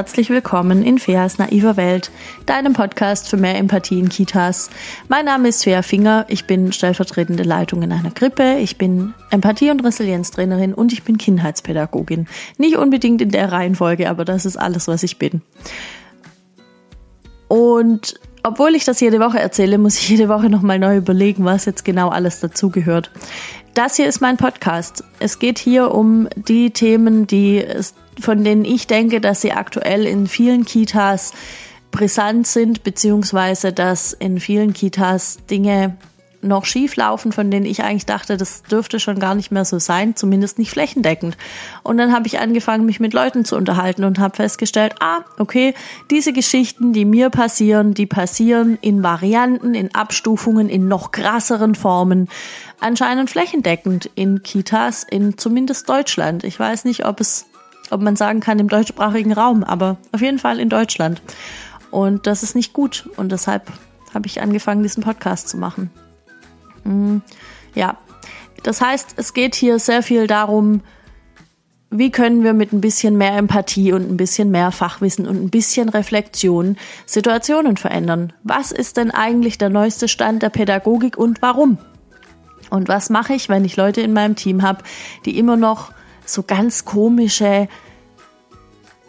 herzlich willkommen in Feas naiver Welt, deinem Podcast für mehr Empathie in Kitas. Mein Name ist Fea Finger, ich bin stellvertretende Leitung in einer Krippe, ich bin Empathie- und Resilienztrainerin und ich bin Kindheitspädagogin. Nicht unbedingt in der Reihenfolge, aber das ist alles, was ich bin. Und obwohl ich das jede Woche erzähle, muss ich jede Woche nochmal neu überlegen, was jetzt genau alles dazugehört. Das hier ist mein Podcast. Es geht hier um die Themen, die von denen ich denke, dass sie aktuell in vielen Kitas brisant sind, beziehungsweise dass in vielen Kitas Dinge noch schief laufen, von denen ich eigentlich dachte, das dürfte schon gar nicht mehr so sein, zumindest nicht flächendeckend. Und dann habe ich angefangen, mich mit Leuten zu unterhalten und habe festgestellt, ah, okay, diese Geschichten, die mir passieren, die passieren in Varianten, in Abstufungen, in noch krasseren Formen, anscheinend flächendeckend in Kitas in zumindest Deutschland. Ich weiß nicht, ob es ob man sagen kann im deutschsprachigen Raum, aber auf jeden Fall in Deutschland. Und das ist nicht gut. Und deshalb habe ich angefangen, diesen Podcast zu machen. Mhm. Ja, das heißt, es geht hier sehr viel darum, wie können wir mit ein bisschen mehr Empathie und ein bisschen mehr Fachwissen und ein bisschen Reflexion Situationen verändern? Was ist denn eigentlich der neueste Stand der Pädagogik und warum? Und was mache ich, wenn ich Leute in meinem Team habe, die immer noch so ganz komische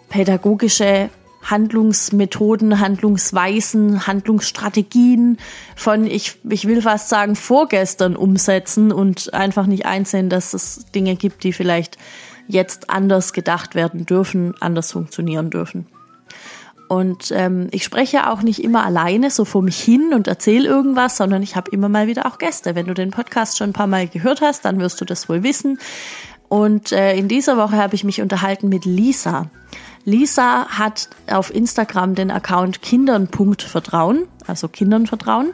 pädagogische Handlungsmethoden, Handlungsweisen, Handlungsstrategien von, ich, ich will fast sagen, vorgestern umsetzen und einfach nicht einsehen, dass es Dinge gibt, die vielleicht jetzt anders gedacht werden dürfen, anders funktionieren dürfen. Und ähm, ich spreche auch nicht immer alleine so vor mich hin und erzähle irgendwas, sondern ich habe immer mal wieder auch Gäste. Wenn du den Podcast schon ein paar Mal gehört hast, dann wirst du das wohl wissen. Und äh, in dieser Woche habe ich mich unterhalten mit Lisa. Lisa hat auf Instagram den Account Kindern.vertrauen, also Kindern vertrauen.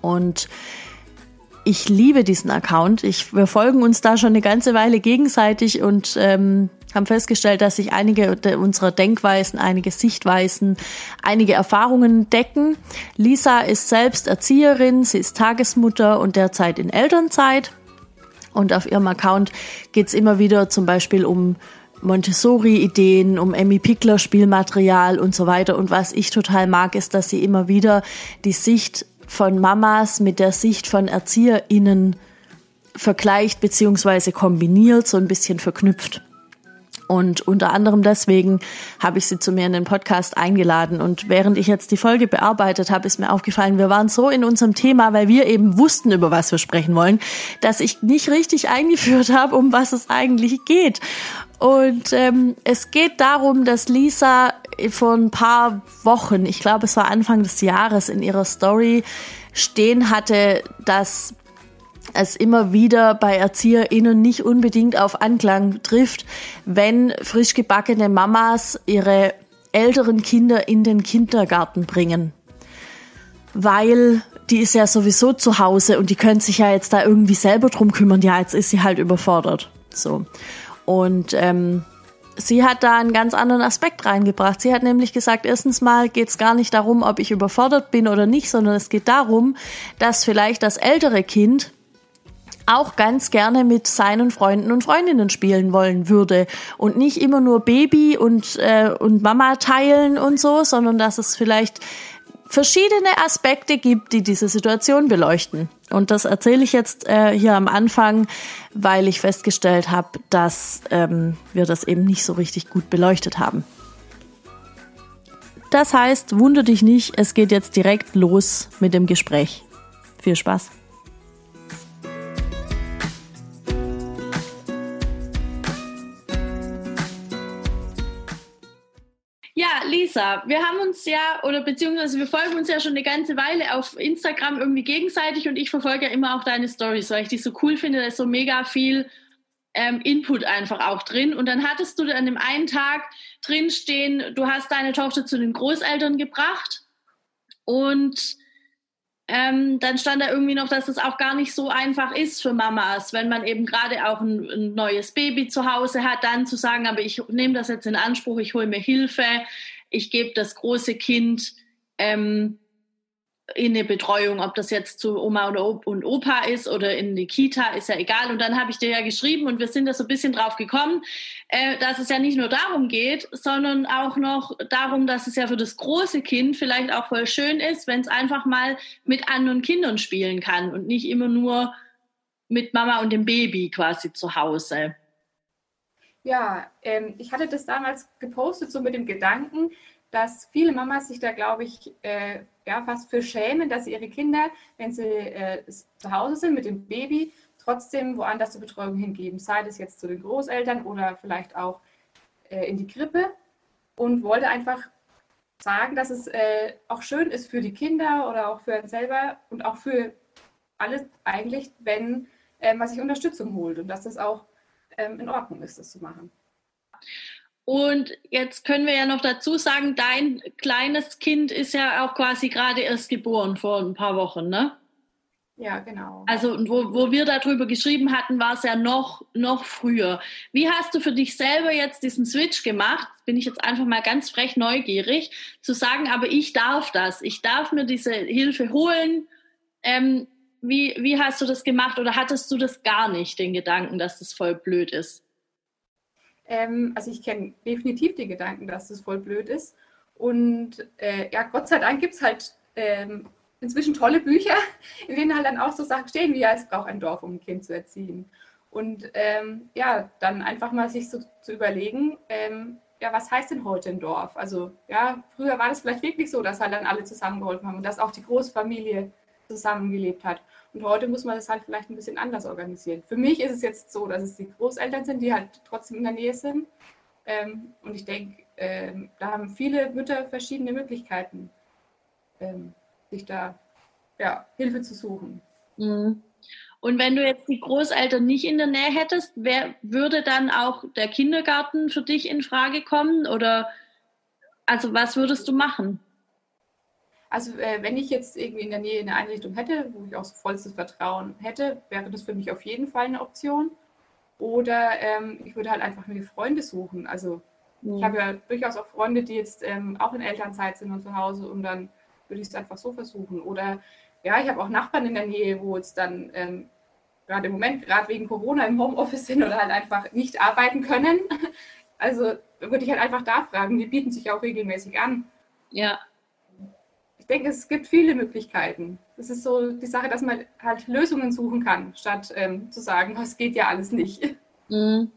Und ich liebe diesen Account. Ich, wir folgen uns da schon eine ganze Weile gegenseitig und ähm, haben festgestellt, dass sich einige unserer Denkweisen, einige Sichtweisen, einige Erfahrungen decken. Lisa ist selbst Erzieherin, sie ist Tagesmutter und derzeit in Elternzeit. Und auf ihrem Account geht's immer wieder zum Beispiel um Montessori-Ideen, um Emmy Pickler Spielmaterial und so weiter. Und was ich total mag, ist, dass sie immer wieder die Sicht von Mamas mit der Sicht von ErzieherInnen vergleicht beziehungsweise kombiniert, so ein bisschen verknüpft. Und unter anderem deswegen habe ich sie zu mir in den Podcast eingeladen. Und während ich jetzt die Folge bearbeitet habe, ist mir aufgefallen, wir waren so in unserem Thema, weil wir eben wussten, über was wir sprechen wollen, dass ich nicht richtig eingeführt habe, um was es eigentlich geht. Und ähm, es geht darum, dass Lisa vor ein paar Wochen, ich glaube es war Anfang des Jahres, in ihrer Story stehen hatte, dass es immer wieder bei ErzieherInnen nicht unbedingt auf Anklang trifft, wenn frisch gebackene Mamas ihre älteren Kinder in den Kindergarten bringen. Weil die ist ja sowieso zu Hause und die können sich ja jetzt da irgendwie selber drum kümmern. Ja, jetzt ist sie halt überfordert. So. Und ähm, sie hat da einen ganz anderen Aspekt reingebracht. Sie hat nämlich gesagt, erstens mal geht es gar nicht darum, ob ich überfordert bin oder nicht, sondern es geht darum, dass vielleicht das ältere Kind auch ganz gerne mit seinen Freunden und Freundinnen spielen wollen würde und nicht immer nur Baby und äh, und Mama teilen und so, sondern dass es vielleicht verschiedene Aspekte gibt, die diese Situation beleuchten. Und das erzähle ich jetzt äh, hier am Anfang, weil ich festgestellt habe, dass ähm, wir das eben nicht so richtig gut beleuchtet haben. Das heißt, wunder dich nicht, es geht jetzt direkt los mit dem Gespräch. Viel Spaß! Ja, Lisa, wir haben uns ja, oder beziehungsweise wir folgen uns ja schon eine ganze Weile auf Instagram irgendwie gegenseitig und ich verfolge ja immer auch deine Stories, weil ich die so cool finde, da ist so mega viel ähm, Input einfach auch drin. Und dann hattest du an dem einen Tag drin stehen, du hast deine Tochter zu den Großeltern gebracht und ähm, dann stand da irgendwie noch, dass es auch gar nicht so einfach ist für Mamas, wenn man eben gerade auch ein, ein, neues Baby zu Hause hat, dann zu sagen, aber ich nehme das jetzt in Anspruch, ich hole mir Hilfe, ich gebe das große Kind ähm, in eine Betreuung, ob das jetzt zu Oma und Opa ist oder in die Kita, ist ja egal. Und dann habe ich dir ja geschrieben und wir sind da so ein bisschen drauf gekommen, äh, dass es ja nicht nur darum geht, sondern auch noch darum, dass es ja für das große Kind vielleicht auch voll schön ist, wenn es einfach mal mit anderen Kindern spielen kann und nicht immer nur mit Mama und dem Baby quasi zu Hause. Ja, ähm, ich hatte das damals gepostet, so mit dem Gedanken, dass viele Mamas sich da, glaube ich, äh, ja, fast für schämen, dass sie ihre Kinder, wenn sie äh, zu Hause sind mit dem Baby, trotzdem woanders zur Betreuung hingeben, sei das jetzt zu den Großeltern oder vielleicht auch äh, in die Krippe und wollte einfach sagen, dass es äh, auch schön ist für die Kinder oder auch für einen selber und auch für alles eigentlich, wenn ähm, man sich Unterstützung holt und dass das auch ähm, in Ordnung ist, das zu machen. Und jetzt können wir ja noch dazu sagen, dein kleines Kind ist ja auch quasi gerade erst geboren vor ein paar Wochen, ne? Ja, genau. Also wo, wo wir darüber geschrieben hatten, war es ja noch, noch früher. Wie hast du für dich selber jetzt diesen Switch gemacht? Bin ich jetzt einfach mal ganz frech neugierig, zu sagen, aber ich darf das. Ich darf mir diese Hilfe holen. Ähm, wie, wie hast du das gemacht oder hattest du das gar nicht, den Gedanken, dass das voll blöd ist? Ähm, also ich kenne definitiv den Gedanken, dass das voll blöd ist. Und äh, ja, Gott sei Dank gibt es halt ähm, inzwischen tolle Bücher, in denen halt dann auch so Sachen stehen, wie ja, es braucht ein Dorf, um ein Kind zu erziehen. Und ähm, ja, dann einfach mal sich so zu überlegen, ähm, ja, was heißt denn heute ein Dorf? Also ja, früher war das vielleicht wirklich so, dass halt dann alle zusammengeholfen haben und dass auch die Großfamilie zusammengelebt hat. Und heute muss man das halt vielleicht ein bisschen anders organisieren. Für mich ist es jetzt so, dass es die Großeltern sind, die halt trotzdem in der Nähe sind. Ähm, und ich denke, ähm, da haben viele Mütter verschiedene Möglichkeiten, ähm, sich da ja, Hilfe zu suchen. Mhm. Und wenn du jetzt die Großeltern nicht in der Nähe hättest, wer, würde dann auch der Kindergarten für dich in Frage kommen? Oder also was würdest du machen? Also äh, wenn ich jetzt irgendwie in der Nähe eine Einrichtung hätte, wo ich auch so vollstes Vertrauen hätte, wäre das für mich auf jeden Fall eine Option. Oder ähm, ich würde halt einfach mir Freunde suchen. Also mhm. ich habe ja durchaus auch Freunde, die jetzt ähm, auch in Elternzeit sind und zu Hause und dann würde ich es einfach so versuchen. Oder ja, ich habe auch Nachbarn in der Nähe, wo jetzt dann ähm, gerade im Moment, gerade wegen Corona im Homeoffice sind oder halt einfach nicht arbeiten können. Also würde ich halt einfach da fragen. Die bieten sich auch regelmäßig an. Ja, ich denke, es gibt viele Möglichkeiten. Es ist so die Sache, dass man halt Lösungen suchen kann, statt ähm, zu sagen, es geht ja alles nicht. Mhm.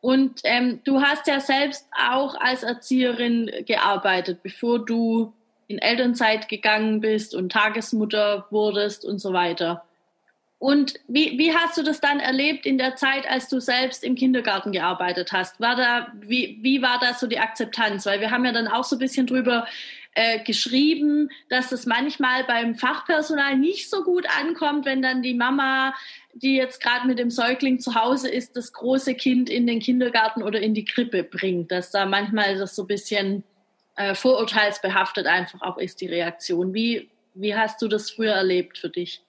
Und ähm, du hast ja selbst auch als Erzieherin gearbeitet, bevor du in Elternzeit gegangen bist und Tagesmutter wurdest und so weiter. Und wie, wie hast du das dann erlebt in der Zeit, als du selbst im Kindergarten gearbeitet hast? War da, wie, wie war da so die Akzeptanz? Weil wir haben ja dann auch so ein bisschen drüber äh, geschrieben, dass es manchmal beim Fachpersonal nicht so gut ankommt, wenn dann die Mama, die jetzt gerade mit dem Säugling zu Hause ist, das große Kind in den Kindergarten oder in die Krippe bringt. Dass da manchmal das so ein bisschen äh, vorurteilsbehaftet einfach auch ist, die Reaktion. Wie, wie hast du das früher erlebt für dich?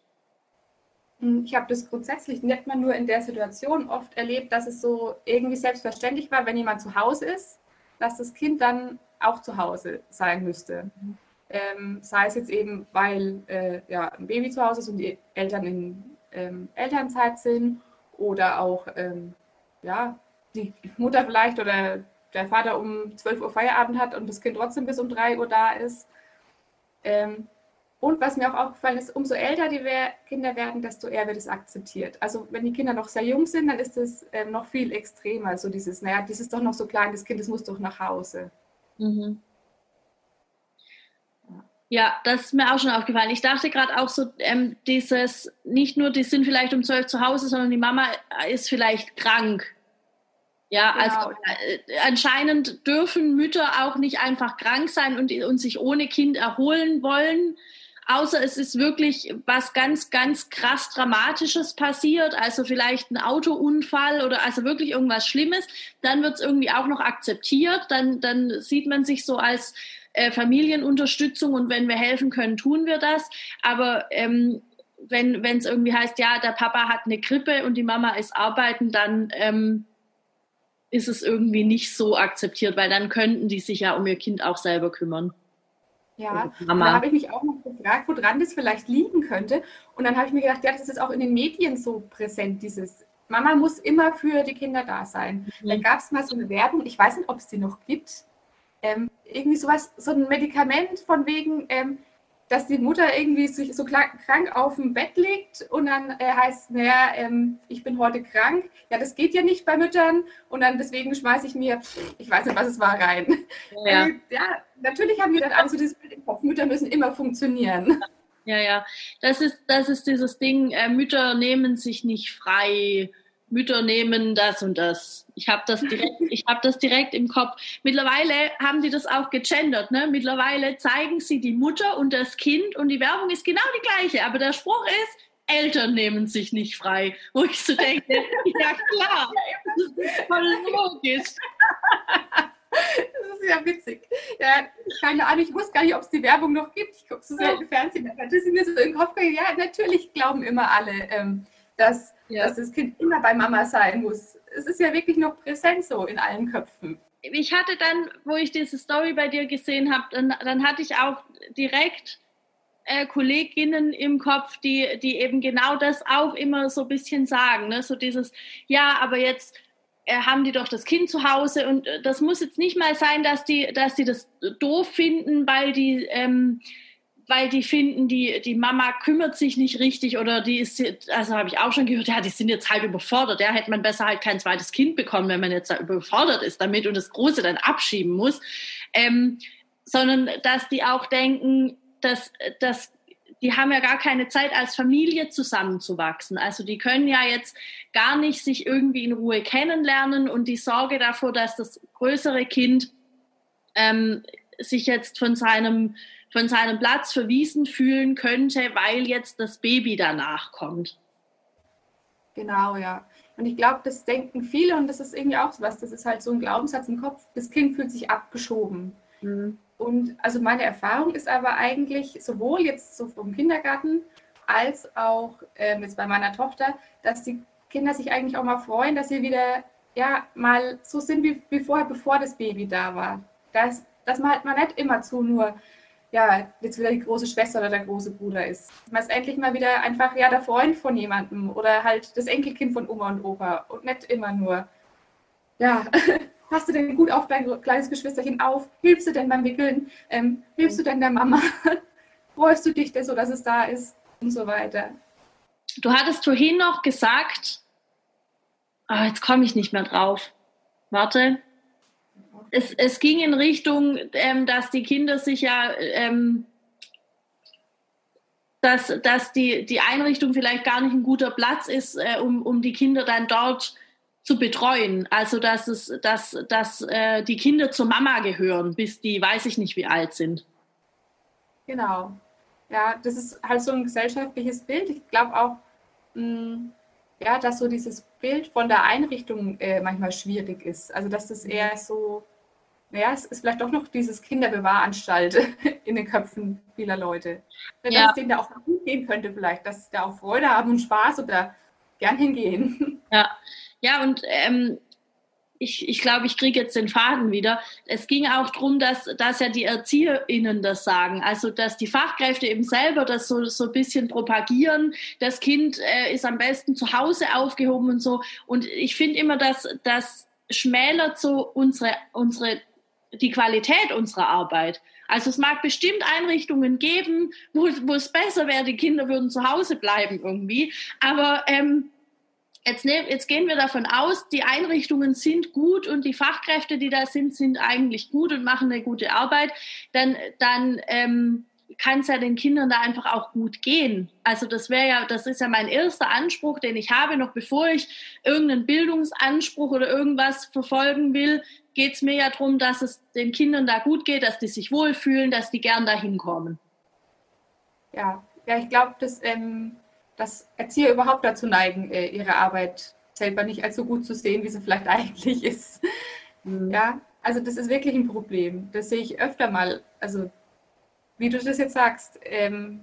Hm, ich habe das grundsätzlich nicht mal nur in der Situation oft erlebt, dass es so irgendwie selbstverständlich war, wenn jemand zu Hause ist, dass das Kind dann auch zu Hause sein müsste. Ähm, sei es jetzt eben, weil äh, ja, ein Baby zu Hause ist und die Eltern in ähm, Elternzeit sind oder auch ähm, ja, die Mutter vielleicht oder der Vater um 12 Uhr Feierabend hat und das Kind trotzdem bis um 3 Uhr da ist. Ähm, und was mir auch aufgefallen ist, umso älter die Kinder werden, desto eher wird es akzeptiert. Also wenn die Kinder noch sehr jung sind, dann ist es ähm, noch viel extremer. So dieses, naja, das ist doch noch so klein, das Kind, das muss doch nach Hause. Mhm. Ja, das ist mir auch schon aufgefallen. Ich dachte gerade auch so, ähm, dieses, nicht nur, die sind vielleicht um zwölf zu Hause, sondern die Mama ist vielleicht krank. Ja, genau. also äh, anscheinend dürfen Mütter auch nicht einfach krank sein und, und sich ohne Kind erholen wollen, außer es ist wirklich was ganz, ganz krass Dramatisches passiert, also vielleicht ein Autounfall oder also wirklich irgendwas Schlimmes, dann wird es irgendwie auch noch akzeptiert, dann, dann sieht man sich so als äh, Familienunterstützung und wenn wir helfen können, tun wir das. Aber ähm, wenn es irgendwie heißt, ja, der Papa hat eine Grippe und die Mama ist arbeiten, dann ähm, ist es irgendwie nicht so akzeptiert, weil dann könnten die sich ja um ihr Kind auch selber kümmern. Ja, da habe ich mich auch noch gefragt, woran das vielleicht liegen könnte. Und dann habe ich mir gedacht, ja, das ist auch in den Medien so präsent, dieses Mama muss immer für die Kinder da sein. Mhm. Da gab es mal so eine Werbung, ich weiß nicht, ob es die noch gibt. Ähm, irgendwie sowas, so ein Medikament von wegen, ähm, dass die Mutter irgendwie sich so krank auf dem Bett liegt und dann äh, heißt, naja, ähm, ich bin heute krank. Ja, das geht ja nicht bei Müttern und dann deswegen schmeiße ich mir, ich weiß nicht, was es war, rein. Ja, äh, ja natürlich haben wir dann alles so dieses Bild im Kopf, Mütter müssen immer funktionieren. Ja, ja, das ist, das ist dieses Ding, äh, Mütter nehmen sich nicht frei Mütter nehmen das und das. Ich habe das direkt, ich habe das direkt im Kopf. Mittlerweile haben die das auch gegendert. Ne? Mittlerweile zeigen sie die Mutter und das Kind und die Werbung ist genau die gleiche. Aber der Spruch ist, Eltern nehmen sich nicht frei. Wo ich so denke, ja klar, das ist voll logisch. Das ist ja witzig. Ja, keine Ahnung, ich wusste gar nicht, ob es die Werbung noch gibt. Ich gucke so selten Fernsehen. Das ist mir so im Kopf gegangen. Ja, natürlich glauben immer alle, ähm, dass ja. dass das Kind immer bei Mama sein muss. Es ist ja wirklich noch präsent so in allen Köpfen. Ich hatte dann, wo ich diese Story bei dir gesehen habe, dann, dann hatte ich auch direkt äh, Kolleginnen im Kopf, die, die eben genau das auch immer so ein bisschen sagen. Ne? So dieses, ja, aber jetzt äh, haben die doch das Kind zu Hause und äh, das muss jetzt nicht mal sein, dass die, dass die das doof finden, weil die ähm, weil die finden, die, die Mama kümmert sich nicht richtig oder die ist, also habe ich auch schon gehört, ja, die sind jetzt halt überfordert. Ja, hätte man besser halt kein zweites Kind bekommen, wenn man jetzt da überfordert ist damit und das Große dann abschieben muss. Ähm, sondern dass die auch denken, dass, dass die haben ja gar keine Zeit als Familie zusammenzuwachsen. Also die können ja jetzt gar nicht sich irgendwie in Ruhe kennenlernen und die Sorge davor, dass das größere Kind ähm, sich jetzt von seinem von seinem Platz verwiesen fühlen könnte, weil jetzt das Baby danach kommt. Genau, ja. Und ich glaube, das denken viele und das ist irgendwie auch so was. Das ist halt so ein Glaubenssatz im Kopf. Das Kind fühlt sich abgeschoben. Mhm. Und also meine Erfahrung ist aber eigentlich sowohl jetzt so vom Kindergarten als auch ähm, jetzt bei meiner Tochter, dass die Kinder sich eigentlich auch mal freuen, dass sie wieder ja mal so sind wie, wie vorher, bevor das Baby da war. Dass, dass man halt mal nicht immer zu nur ja, jetzt wieder die große Schwester oder der große Bruder ist. Man ist endlich mal wieder einfach ja der Freund von jemandem oder halt das Enkelkind von Oma und Opa und nicht immer nur, ja, passt du denn gut auf dein kleines Geschwisterchen auf? Hilfst du denn beim Wickeln? Ähm, hilfst du denn der Mama? Freust du dich denn so, dass es da ist? Und so weiter. Du hattest vorhin noch gesagt, oh, jetzt komme ich nicht mehr drauf. Warte, es, es ging in Richtung, ähm, dass die Kinder sich ja, ähm, dass, dass die, die Einrichtung vielleicht gar nicht ein guter Platz ist, äh, um, um die Kinder dann dort zu betreuen. Also dass es, dass, dass äh, die Kinder zur Mama gehören, bis die weiß ich nicht wie alt sind. Genau. Ja, das ist halt so ein gesellschaftliches Bild. Ich glaube auch, mh, mm, ja, dass so dieses Bild von der Einrichtung äh, manchmal schwierig ist. Also dass das eher so naja, es ist vielleicht doch noch dieses Kinderbewahranstalt in den Köpfen vieler Leute. Wenn ja. es denen da auch gut gehen könnte, vielleicht, dass sie da auch Freude haben und Spaß oder gern hingehen. Ja, ja und ähm, ich, ich glaube, ich kriege jetzt den Faden wieder. Es ging auch darum, dass, dass ja die ErzieherInnen das sagen. Also, dass die Fachkräfte eben selber das so, so ein bisschen propagieren. Das Kind äh, ist am besten zu Hause aufgehoben und so. Und ich finde immer, dass das schmälert so unsere, unsere die Qualität unserer Arbeit. Also es mag bestimmt Einrichtungen geben, wo, wo es besser wäre, die Kinder würden zu Hause bleiben irgendwie. Aber ähm, jetzt, ne, jetzt gehen wir davon aus, die Einrichtungen sind gut und die Fachkräfte, die da sind, sind eigentlich gut und machen eine gute Arbeit. Dann, dann ähm, kann es ja den Kindern da einfach auch gut gehen. Also das wäre ja, das ist ja mein erster Anspruch, den ich habe, noch bevor ich irgendeinen Bildungsanspruch oder irgendwas verfolgen will, geht es mir ja darum, dass es den Kindern da gut geht, dass die sich wohlfühlen, dass die gern dahin kommen. Ja, ja, ich glaube, dass, ähm, dass Erzieher überhaupt dazu neigen, äh, ihre Arbeit selber nicht als so gut zu sehen, wie sie vielleicht eigentlich ist. Mhm. Ja, also das ist wirklich ein Problem. Das sehe ich öfter mal. Also wie du das jetzt sagst, ähm,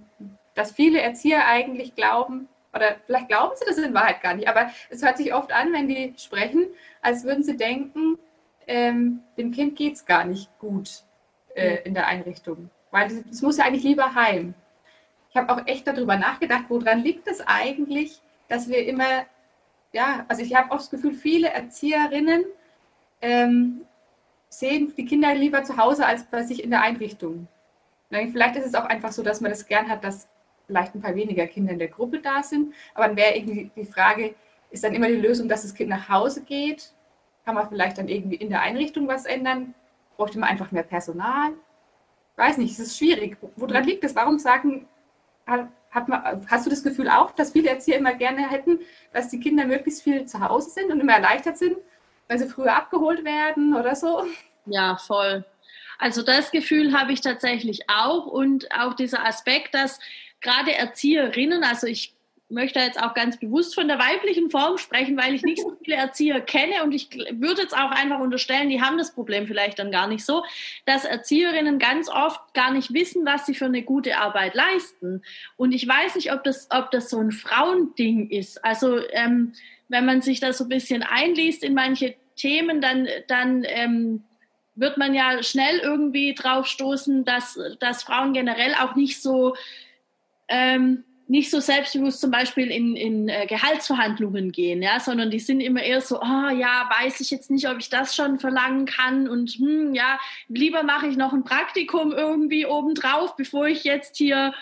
dass viele Erzieher eigentlich glauben, oder vielleicht glauben sie das in Wahrheit gar nicht, aber es hört sich oft an, wenn die sprechen, als würden sie denken, ähm, dem Kind geht es gar nicht gut äh, in der Einrichtung. weil es muss ja eigentlich lieber heim. Ich habe auch echt darüber nachgedacht, woran liegt es eigentlich, dass wir immer, ja, also ich habe auch das Gefühl, viele Erzieherinnen ähm, sehen die Kinder lieber zu Hause als bei sich in der Einrichtung. Vielleicht ist es auch einfach so, dass man das gern hat, dass vielleicht ein paar weniger Kinder in der Gruppe da sind. Aber dann wäre irgendwie die Frage, ist dann immer die Lösung, dass das Kind nach Hause geht? Kann man vielleicht dann irgendwie in der Einrichtung was ändern? Bräuchte man einfach mehr Personal? Weiß nicht, es ist schwierig. Woran liegt es? Warum sagen, man, hast du das Gefühl auch, dass viele Erzieher immer gerne hätten, dass die Kinder möglichst viel zu Hause sind und immer erleichtert sind, weil sie früher abgeholt werden oder so? Ja, voll. Also das Gefühl habe ich tatsächlich auch und auch dieser Aspekt, dass gerade Erzieherinnen, also ich möchte jetzt auch ganz bewusst von der weiblichen Form sprechen, weil ich nicht so viele Erzieher kenne und ich würde jetzt auch einfach unterstellen, die haben das Problem vielleicht dann gar nicht so, dass Erzieherinnen ganz oft gar nicht wissen, was sie für eine gute Arbeit leisten. Und ich weiß nicht, ob das, ob das so ein Frauending ist. Also ähm, wenn man sich da so ein bisschen einliest in manche Themen, dann, dann ähm, wird man ja schnell irgendwie drauf stoßen, dass, dass Frauen generell auch nicht so ähm, nicht so selbstbewusst zum Beispiel in, in äh, Gehaltsverhandlungen gehen, ja, sondern die sind immer eher so, oh ja, weiß ich jetzt nicht, ob ich das schon verlangen kann und hm, ja, lieber mache ich noch ein Praktikum irgendwie obendrauf, bevor ich jetzt hier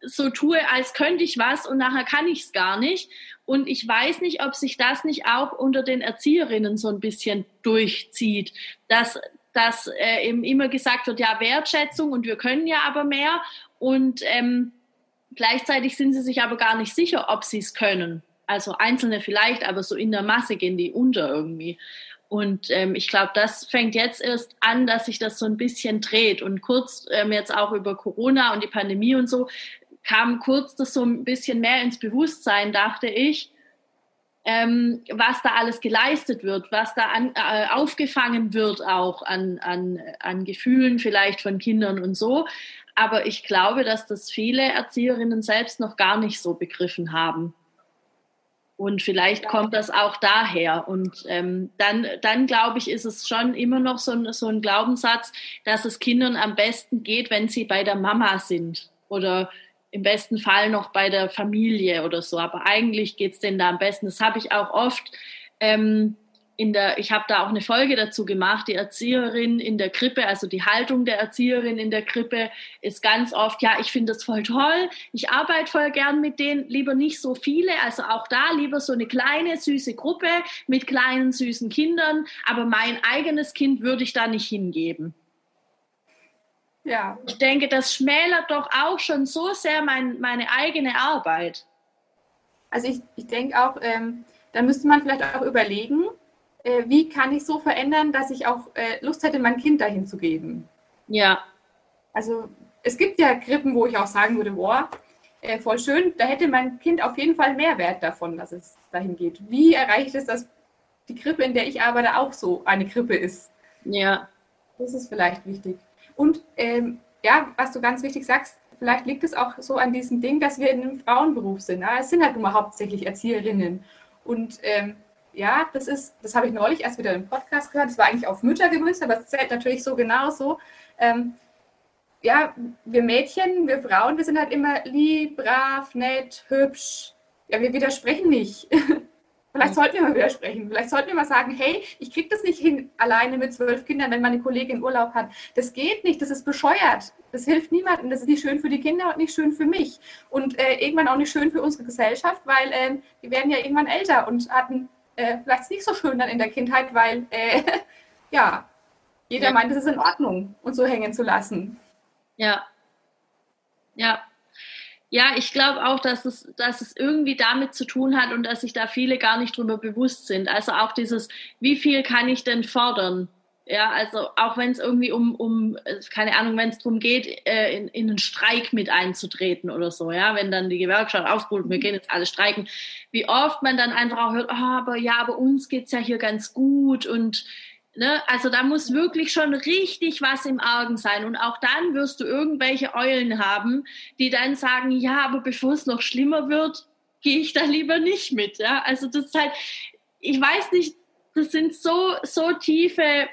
so tue, als könnte ich was und nachher kann ich es gar nicht. Und ich weiß nicht, ob sich das nicht auch unter den Erzieherinnen so ein bisschen durchzieht, dass, dass äh, eben immer gesagt wird, ja, Wertschätzung und wir können ja aber mehr. Und ähm, Gleichzeitig sind sie sich aber gar nicht sicher, ob sie es können. Also Einzelne vielleicht, aber so in der Masse gehen die unter irgendwie. Und ähm, ich glaube, das fängt jetzt erst an, dass sich das so ein bisschen dreht. Und kurz ähm, jetzt auch über Corona und die Pandemie und so kam kurz das so ein bisschen mehr ins Bewusstsein, dachte ich, ähm, was da alles geleistet wird, was da an, äh, aufgefangen wird auch an, an, an Gefühlen vielleicht von Kindern und so. Aber ich glaube, dass das viele Erzieherinnen selbst noch gar nicht so begriffen haben. Und vielleicht kommt das auch daher. Und ähm, dann, dann glaube ich, ist es schon immer noch so ein, so ein Glaubenssatz, dass es Kindern am besten geht, wenn sie bei der Mama sind oder im besten Fall noch bei der Familie oder so. Aber eigentlich geht es denen da am besten. Das habe ich auch oft ähm, in der, ich habe da auch eine Folge dazu gemacht, die Erzieherin in der Krippe, also die Haltung der Erzieherin in der Krippe ist ganz oft, ja, ich finde das voll toll, ich arbeite voll gern mit denen, lieber nicht so viele, also auch da lieber so eine kleine, süße Gruppe mit kleinen, süßen Kindern, aber mein eigenes Kind würde ich da nicht hingeben. Ja. Ich denke, das schmälert doch auch schon so sehr mein, meine eigene Arbeit. Also ich, ich denke auch, ähm, da müsste man vielleicht auch überlegen, äh, wie kann ich so verändern, dass ich auch äh, Lust hätte, mein Kind dahin zu geben. Ja. Also es gibt ja Krippen, wo ich auch sagen würde, boah, äh, voll schön, da hätte mein Kind auf jeden Fall Mehrwert davon, dass es dahin geht. Wie erreiche ich es, dass die Krippe, in der ich arbeite, auch so eine Krippe ist? Ja. Das ist vielleicht wichtig. Und ähm, ja, was du ganz wichtig sagst, vielleicht liegt es auch so an diesem Ding, dass wir in einem Frauenberuf sind. Ja? Es sind halt immer hauptsächlich Erzieherinnen. Und ähm, ja, das ist, das habe ich neulich erst wieder im Podcast gehört. Das war eigentlich auf Mütter gemünzt, aber es zählt natürlich so genauso. Ähm, ja, wir Mädchen, wir Frauen, wir sind halt immer lieb, brav, nett, hübsch. Ja, wir widersprechen nicht. Vielleicht sollten wir mal widersprechen. Vielleicht sollten wir mal sagen, hey, ich kriege das nicht hin, alleine mit zwölf Kindern, wenn meine Kollegin Urlaub hat. Das geht nicht, das ist bescheuert. Das hilft niemandem. Das ist nicht schön für die Kinder und nicht schön für mich. Und äh, irgendwann auch nicht schön für unsere Gesellschaft, weil äh, die werden ja irgendwann älter und hatten äh, vielleicht nicht so schön dann in der Kindheit, weil äh, ja, jeder ja. meint, es ist in Ordnung, uns so hängen zu lassen. Ja. Ja. Ja, ich glaube auch, dass es, dass es irgendwie damit zu tun hat und dass sich da viele gar nicht drüber bewusst sind. Also auch dieses, wie viel kann ich denn fordern? Ja, also auch wenn es irgendwie um, um, keine Ahnung, wenn es darum geht, äh, in, in einen Streik mit einzutreten oder so, ja, wenn dann die Gewerkschaft aufruft, wir gehen jetzt alle streiken, wie oft man dann einfach auch hört, oh, aber ja, aber uns geht's ja hier ganz gut und ne, also da muss wirklich schon richtig was im Argen sein. Und auch dann wirst du irgendwelche Eulen haben, die dann sagen, ja, aber bevor es noch schlimmer wird, gehe ich da lieber nicht mit, ja, also das ist halt, ich weiß nicht, das sind so, so tiefe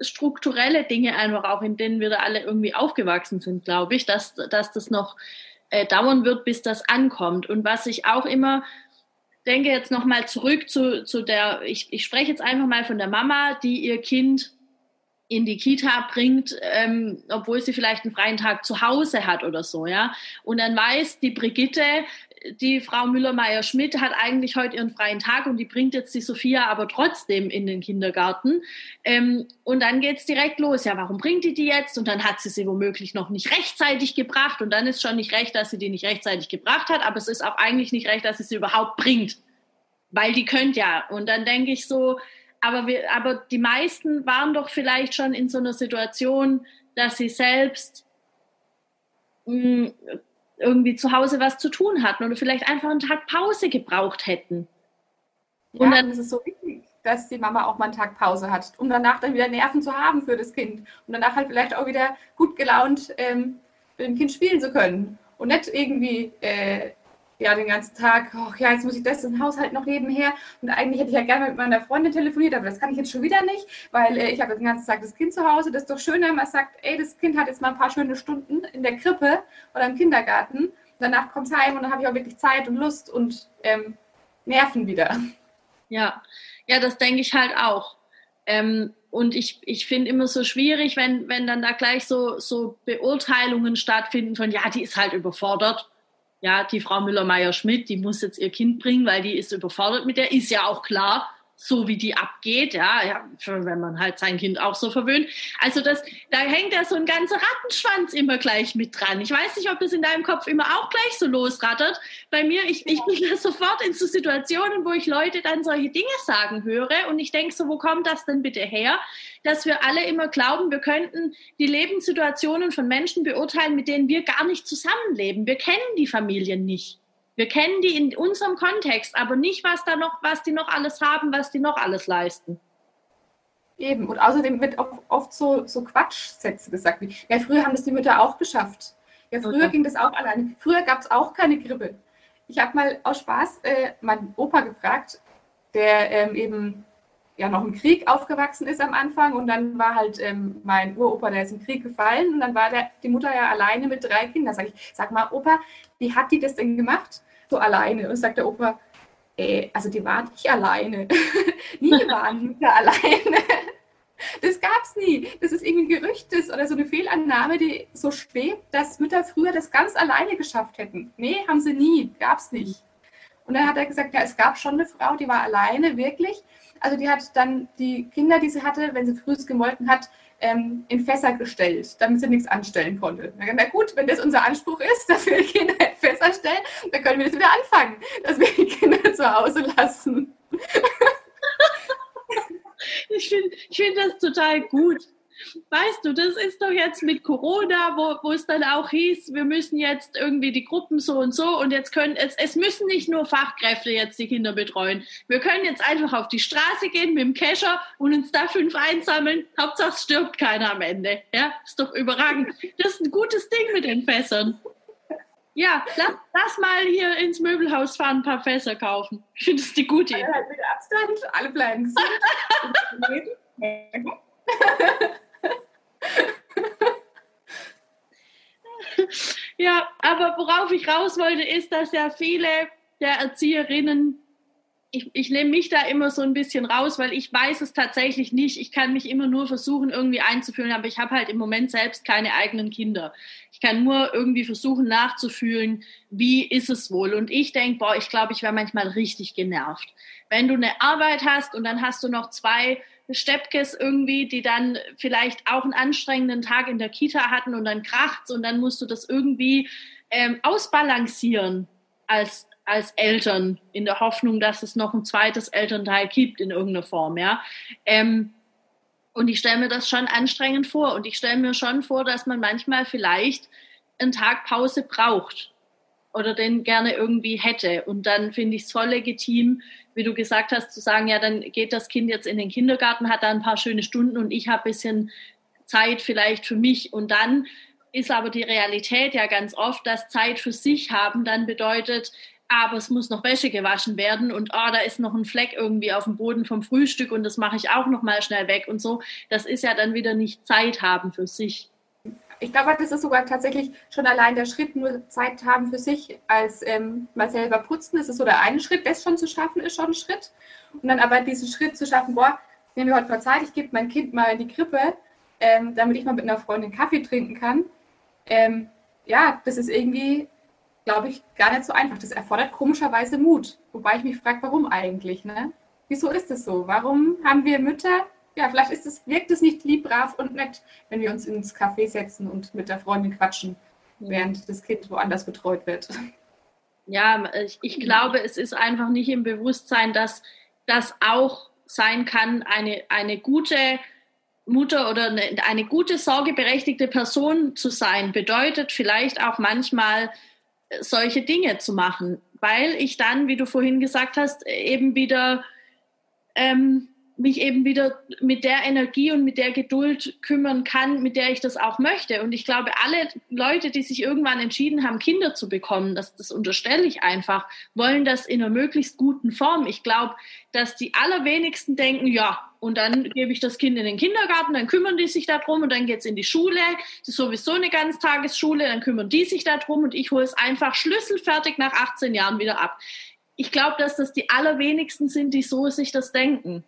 strukturelle Dinge einfach auch, in denen wir da alle irgendwie aufgewachsen sind, glaube ich, dass, dass das noch äh, dauern wird, bis das ankommt. Und was ich auch immer denke, jetzt nochmal zurück zu, zu der, ich, ich spreche jetzt einfach mal von der Mama, die ihr Kind in die Kita bringt, ähm, obwohl sie vielleicht einen freien Tag zu Hause hat oder so, ja. Und dann weiß die Brigitte, die Frau Müller-Meyer-Schmidt hat eigentlich heute ihren freien Tag und die bringt jetzt die Sophia aber trotzdem in den Kindergarten. Ähm, und dann geht's direkt los. Ja, warum bringt die die jetzt? Und dann hat sie sie womöglich noch nicht rechtzeitig gebracht. Und dann ist schon nicht recht, dass sie die nicht rechtzeitig gebracht hat. Aber es ist auch eigentlich nicht recht, dass sie sie überhaupt bringt. Weil die könnte ja. Und dann denke ich so, aber, wir, aber die meisten waren doch vielleicht schon in so einer Situation, dass sie selbst mh, mm, irgendwie zu Hause was zu tun hatten oder vielleicht einfach einen Tag Pause gebraucht hätten. Ja, und dann ist es so wichtig, dass die Mama auch mal einen Tag Pause hat, um danach dann wieder Nerven zu haben für das Kind und danach halt vielleicht auch wieder gut gelaunt ähm, mit dem Kind spielen zu können und nicht irgendwie äh, ja den ganzen Tag, oh ja, jetzt muss ich das im Haushalt noch nebenher und eigentlich hätte ich ja gerne mit meiner Freundin telefoniert, aber das kann ich jetzt schon wieder nicht, weil äh, ich habe den ganzen Tag das Kind zu Hause. Das ist doch schön, wenn man sagt, ey, das Kind hat jetzt mal ein paar schöne Stunden in der Krippe oder im Kindergarten. Danach kommt es heim und dann habe ich auch wirklich Zeit und Lust und ähm, Nerven wieder. Ja, ja, das denke ich halt auch. Ähm, und ich, ich finde immer so schwierig, wenn, wenn dann da gleich so, so Beurteilungen stattfinden von, ja, die ist halt überfordert ja, die Frau Müller-Meyer-Schmidt, die muss jetzt ihr Kind bringen, weil die ist überfordert mit der, ist ja auch klar so wie die abgeht, ja, ja, wenn man halt sein Kind auch so verwöhnt. Also das, da hängt ja so ein ganzer Rattenschwanz immer gleich mit dran. Ich weiß nicht, ob das in deinem Kopf immer auch gleich so losrattert. Bei mir, ich, ich bin da sofort in so Situationen, wo ich Leute dann solche Dinge sagen höre und ich denke so, wo kommt das denn bitte her? Dass wir alle immer glauben, wir könnten die Lebenssituationen von Menschen beurteilen, mit denen wir gar nicht zusammenleben. Wir kennen die Familien nicht. Wir kennen die in unserem Kontext, aber nicht, was da noch, was die noch alles haben, was die noch alles leisten. Eben. Und außerdem wird oft so, so Quatschsätze gesagt wie, ja, früher haben das die Mütter auch geschafft. Ja, früher okay. ging das auch alleine. Früher gab es auch keine Grippe. Ich habe mal aus Spaß äh, meinen Opa gefragt, der ähm, eben ja noch im Krieg aufgewachsen ist am Anfang und dann war halt ähm, mein Uropa, der ist im Krieg gefallen und dann war der, die Mutter ja alleine mit drei Kindern. Sag ich, sag mal, Opa, wie hat die das denn gemacht? so alleine. Und sagt der Opa, ey, also die waren nicht alleine. nie waren Mütter alleine. Das gab es nie. Das ist irgendwie ein Gerücht oder so eine Fehlannahme, die so schwebt, dass Mütter früher das ganz alleine geschafft hätten. Nee, haben sie nie. Gab es nicht. Und dann hat er gesagt, ja, es gab schon eine Frau, die war alleine, wirklich. Also die hat dann die Kinder, die sie hatte, wenn sie frühst gemolken hat, ähm, in Fässer gestellt, damit sie nichts anstellen konnte. Na gut, wenn das unser Anspruch ist, dass wir die Kinder in Fässer stellen, dann können wir das wieder anfangen, dass wir die Kinder zu Hause lassen. ich finde ich find das total gut. Weißt du, das ist doch jetzt mit Corona, wo, wo es dann auch hieß, wir müssen jetzt irgendwie die Gruppen so und so und jetzt können es, es müssen nicht nur Fachkräfte jetzt die Kinder betreuen. Wir können jetzt einfach auf die Straße gehen mit dem Kescher und uns da fünf einsammeln. Hauptsache es stirbt keiner am Ende. Ja, ist doch überragend. Das ist ein gutes Ding mit den Fässern. Ja, lass, lass mal hier ins Möbelhaus fahren, ein paar Fässer kaufen. Ich finde das die gute Idee. Alle halt mit Abstand, alle bleiben gesund. ja, aber worauf ich raus wollte, ist, dass ja viele der Erzieherinnen, ich, ich nehme mich da immer so ein bisschen raus, weil ich weiß es tatsächlich nicht. Ich kann mich immer nur versuchen, irgendwie einzufühlen, aber ich habe halt im Moment selbst keine eigenen Kinder. Ich kann nur irgendwie versuchen nachzufühlen, wie ist es wohl. Und ich denke, boah, ich glaube, ich wäre manchmal richtig genervt. Wenn du eine Arbeit hast und dann hast du noch zwei Steppkes irgendwie, die dann vielleicht auch einen anstrengenden Tag in der Kita hatten und dann kracht's und dann musst du das irgendwie ähm, ausbalancieren als als Eltern in der Hoffnung, dass es noch ein zweites Elternteil gibt in irgendeiner Form, ja. Ähm, und ich stelle mir das schon anstrengend vor und ich stelle mir schon vor, dass man manchmal vielleicht einen Tag Pause braucht oder den gerne irgendwie hätte. Und dann finde ich es voll legitim, wie du gesagt hast, zu sagen, ja, dann geht das Kind jetzt in den Kindergarten, hat da ein paar schöne Stunden und ich habe ein bisschen Zeit vielleicht für mich. Und dann ist aber die Realität ja ganz oft, dass Zeit für sich haben dann bedeutet, aber es muss noch Wäsche gewaschen werden und oh, da ist noch ein Fleck irgendwie auf dem Boden vom Frühstück und das mache ich auch noch mal schnell weg und so. Das ist ja dann wieder nicht Zeit haben für sich. Ich glaube, das ist sogar tatsächlich schon allein der Schritt, nur Zeit haben für sich als ähm, mal selber putzen. Das ist so der eine Schritt, das schon zu schaffen, ist schon ein Schritt. Und dann aber diesen Schritt zu schaffen, boah, ich nehme mir heute mal Zeit, ich gebe mein Kind mal in die Krippe, ähm, damit ich mal mit einer Freundin Kaffee trinken kann. Ähm, ja, das ist irgendwie glaube ich, gar nicht so einfach. Das erfordert komischerweise Mut. Wobei ich mich frage, warum eigentlich? Ne? Wieso ist es so? Warum haben wir Mütter? Ja, vielleicht ist es, wirkt es nicht lieb, brav und nett, wenn wir uns ins Café setzen und mit der Freundin quatschen, während das Kind woanders betreut wird. Ja, ich, ich glaube, es ist einfach nicht im Bewusstsein, dass das auch sein kann, eine, eine gute Mutter oder eine, eine gute sorgeberechtigte Person zu sein, bedeutet vielleicht auch manchmal solche Dinge zu machen, weil ich dann, wie du vorhin gesagt hast, eben wieder ähm, mich eben wieder mit der Energie und mit der Geduld kümmern kann, mit der ich das auch möchte. Und ich glaube, alle Leute, die sich irgendwann entschieden haben, Kinder zu bekommen, das, das unterstelle ich einfach, wollen das in einer möglichst guten Form. Ich glaube, dass die allerwenigsten denken, ja, und dann gebe ich das Kind in den Kindergarten, dann kümmern die sich darum und dann geht es in die Schule. Das ist sowieso eine Ganztagesschule, dann kümmern die sich darum und ich hole es einfach schlüsselfertig nach 18 Jahren wieder ab. Ich glaube, dass das die allerwenigsten sind, die so sich das denken.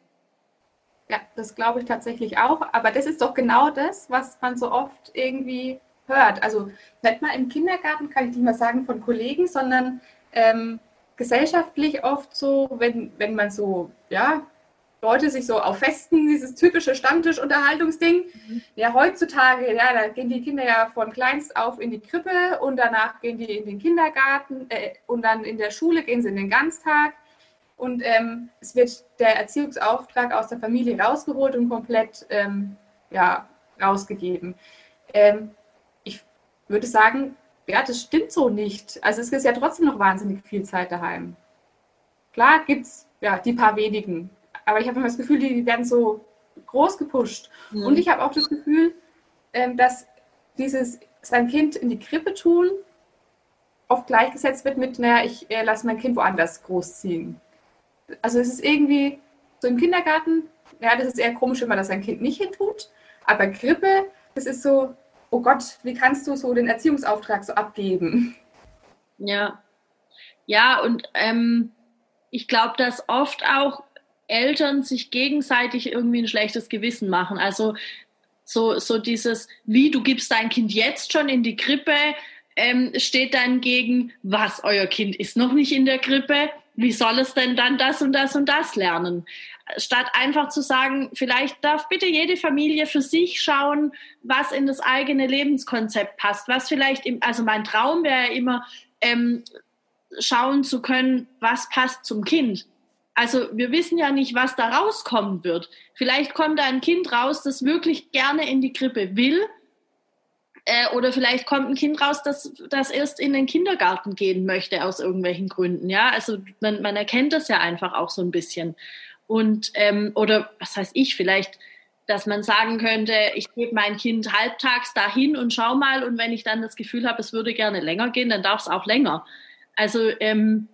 Ja, das glaube ich tatsächlich auch. Aber das ist doch genau das, was man so oft irgendwie hört. Also nicht mal im Kindergarten, kann ich nicht mal sagen von Kollegen, sondern ähm, gesellschaftlich oft so, wenn, wenn man so, ja, Leute sich so auf Festen, dieses typische Stammtisch-Unterhaltungsding. Mhm. Ja, heutzutage, ja, da gehen die Kinder ja von kleinst auf in die Krippe und danach gehen die in den Kindergarten äh, und dann in der Schule gehen sie in den Ganztag. Und ähm, es wird der Erziehungsauftrag aus der Familie rausgeholt und komplett ähm, ja, rausgegeben. Ähm, ich würde sagen, ja, das stimmt so nicht. Also es ist ja trotzdem noch wahnsinnig viel Zeit daheim. Klar gibt es ja die paar wenigen, aber ich habe immer das Gefühl, die werden so groß gepusht. Mhm. Und ich habe auch das Gefühl, ähm, dass dieses sein Kind in die Krippe tun oft gleichgesetzt wird mit, naja, ich äh, lasse mein Kind woanders großziehen also es ist irgendwie so im Kindergarten, ja, das ist eher komisch, wenn man das sein Kind nicht hintut. Aber Krippe, das ist so, oh Gott, wie kannst du so den Erziehungsauftrag so abgeben? Ja. Ja, und ähm, ich glaube, dass oft auch Eltern sich gegenseitig irgendwie ein schlechtes Gewissen machen. Also so, so dieses, wie du gibst dein Kind jetzt schon in die Krippe, ähm, steht dann gegen, was, euer Kind ist noch nicht in der Krippe, wie soll es denn dann das und das und das lernen? Statt einfach zu sagen, vielleicht darf bitte jede Familie für sich schauen, was in das eigene Lebenskonzept passt. Was vielleicht, im, also mein Traum wäre ja immer, ähm, schauen zu können, was passt zum Kind. Also wir wissen ja nicht, was da rauskommen wird. Vielleicht kommt da ein Kind raus, das wirklich gerne in die Krippe will, äh, oder vielleicht kommt ein Kind raus, das, das erst in den Kindergarten gehen möchte aus irgendwelchen Gründen. Ja, also man, man erkennt das ja einfach auch so ein bisschen. Und ähm, oder was heißt ich, vielleicht, dass man sagen könnte, ich gebe mein Kind halbtags dahin und schau mal, und wenn ich dann das Gefühl habe, es würde gerne länger gehen, dann darf es auch länger. Also ähm,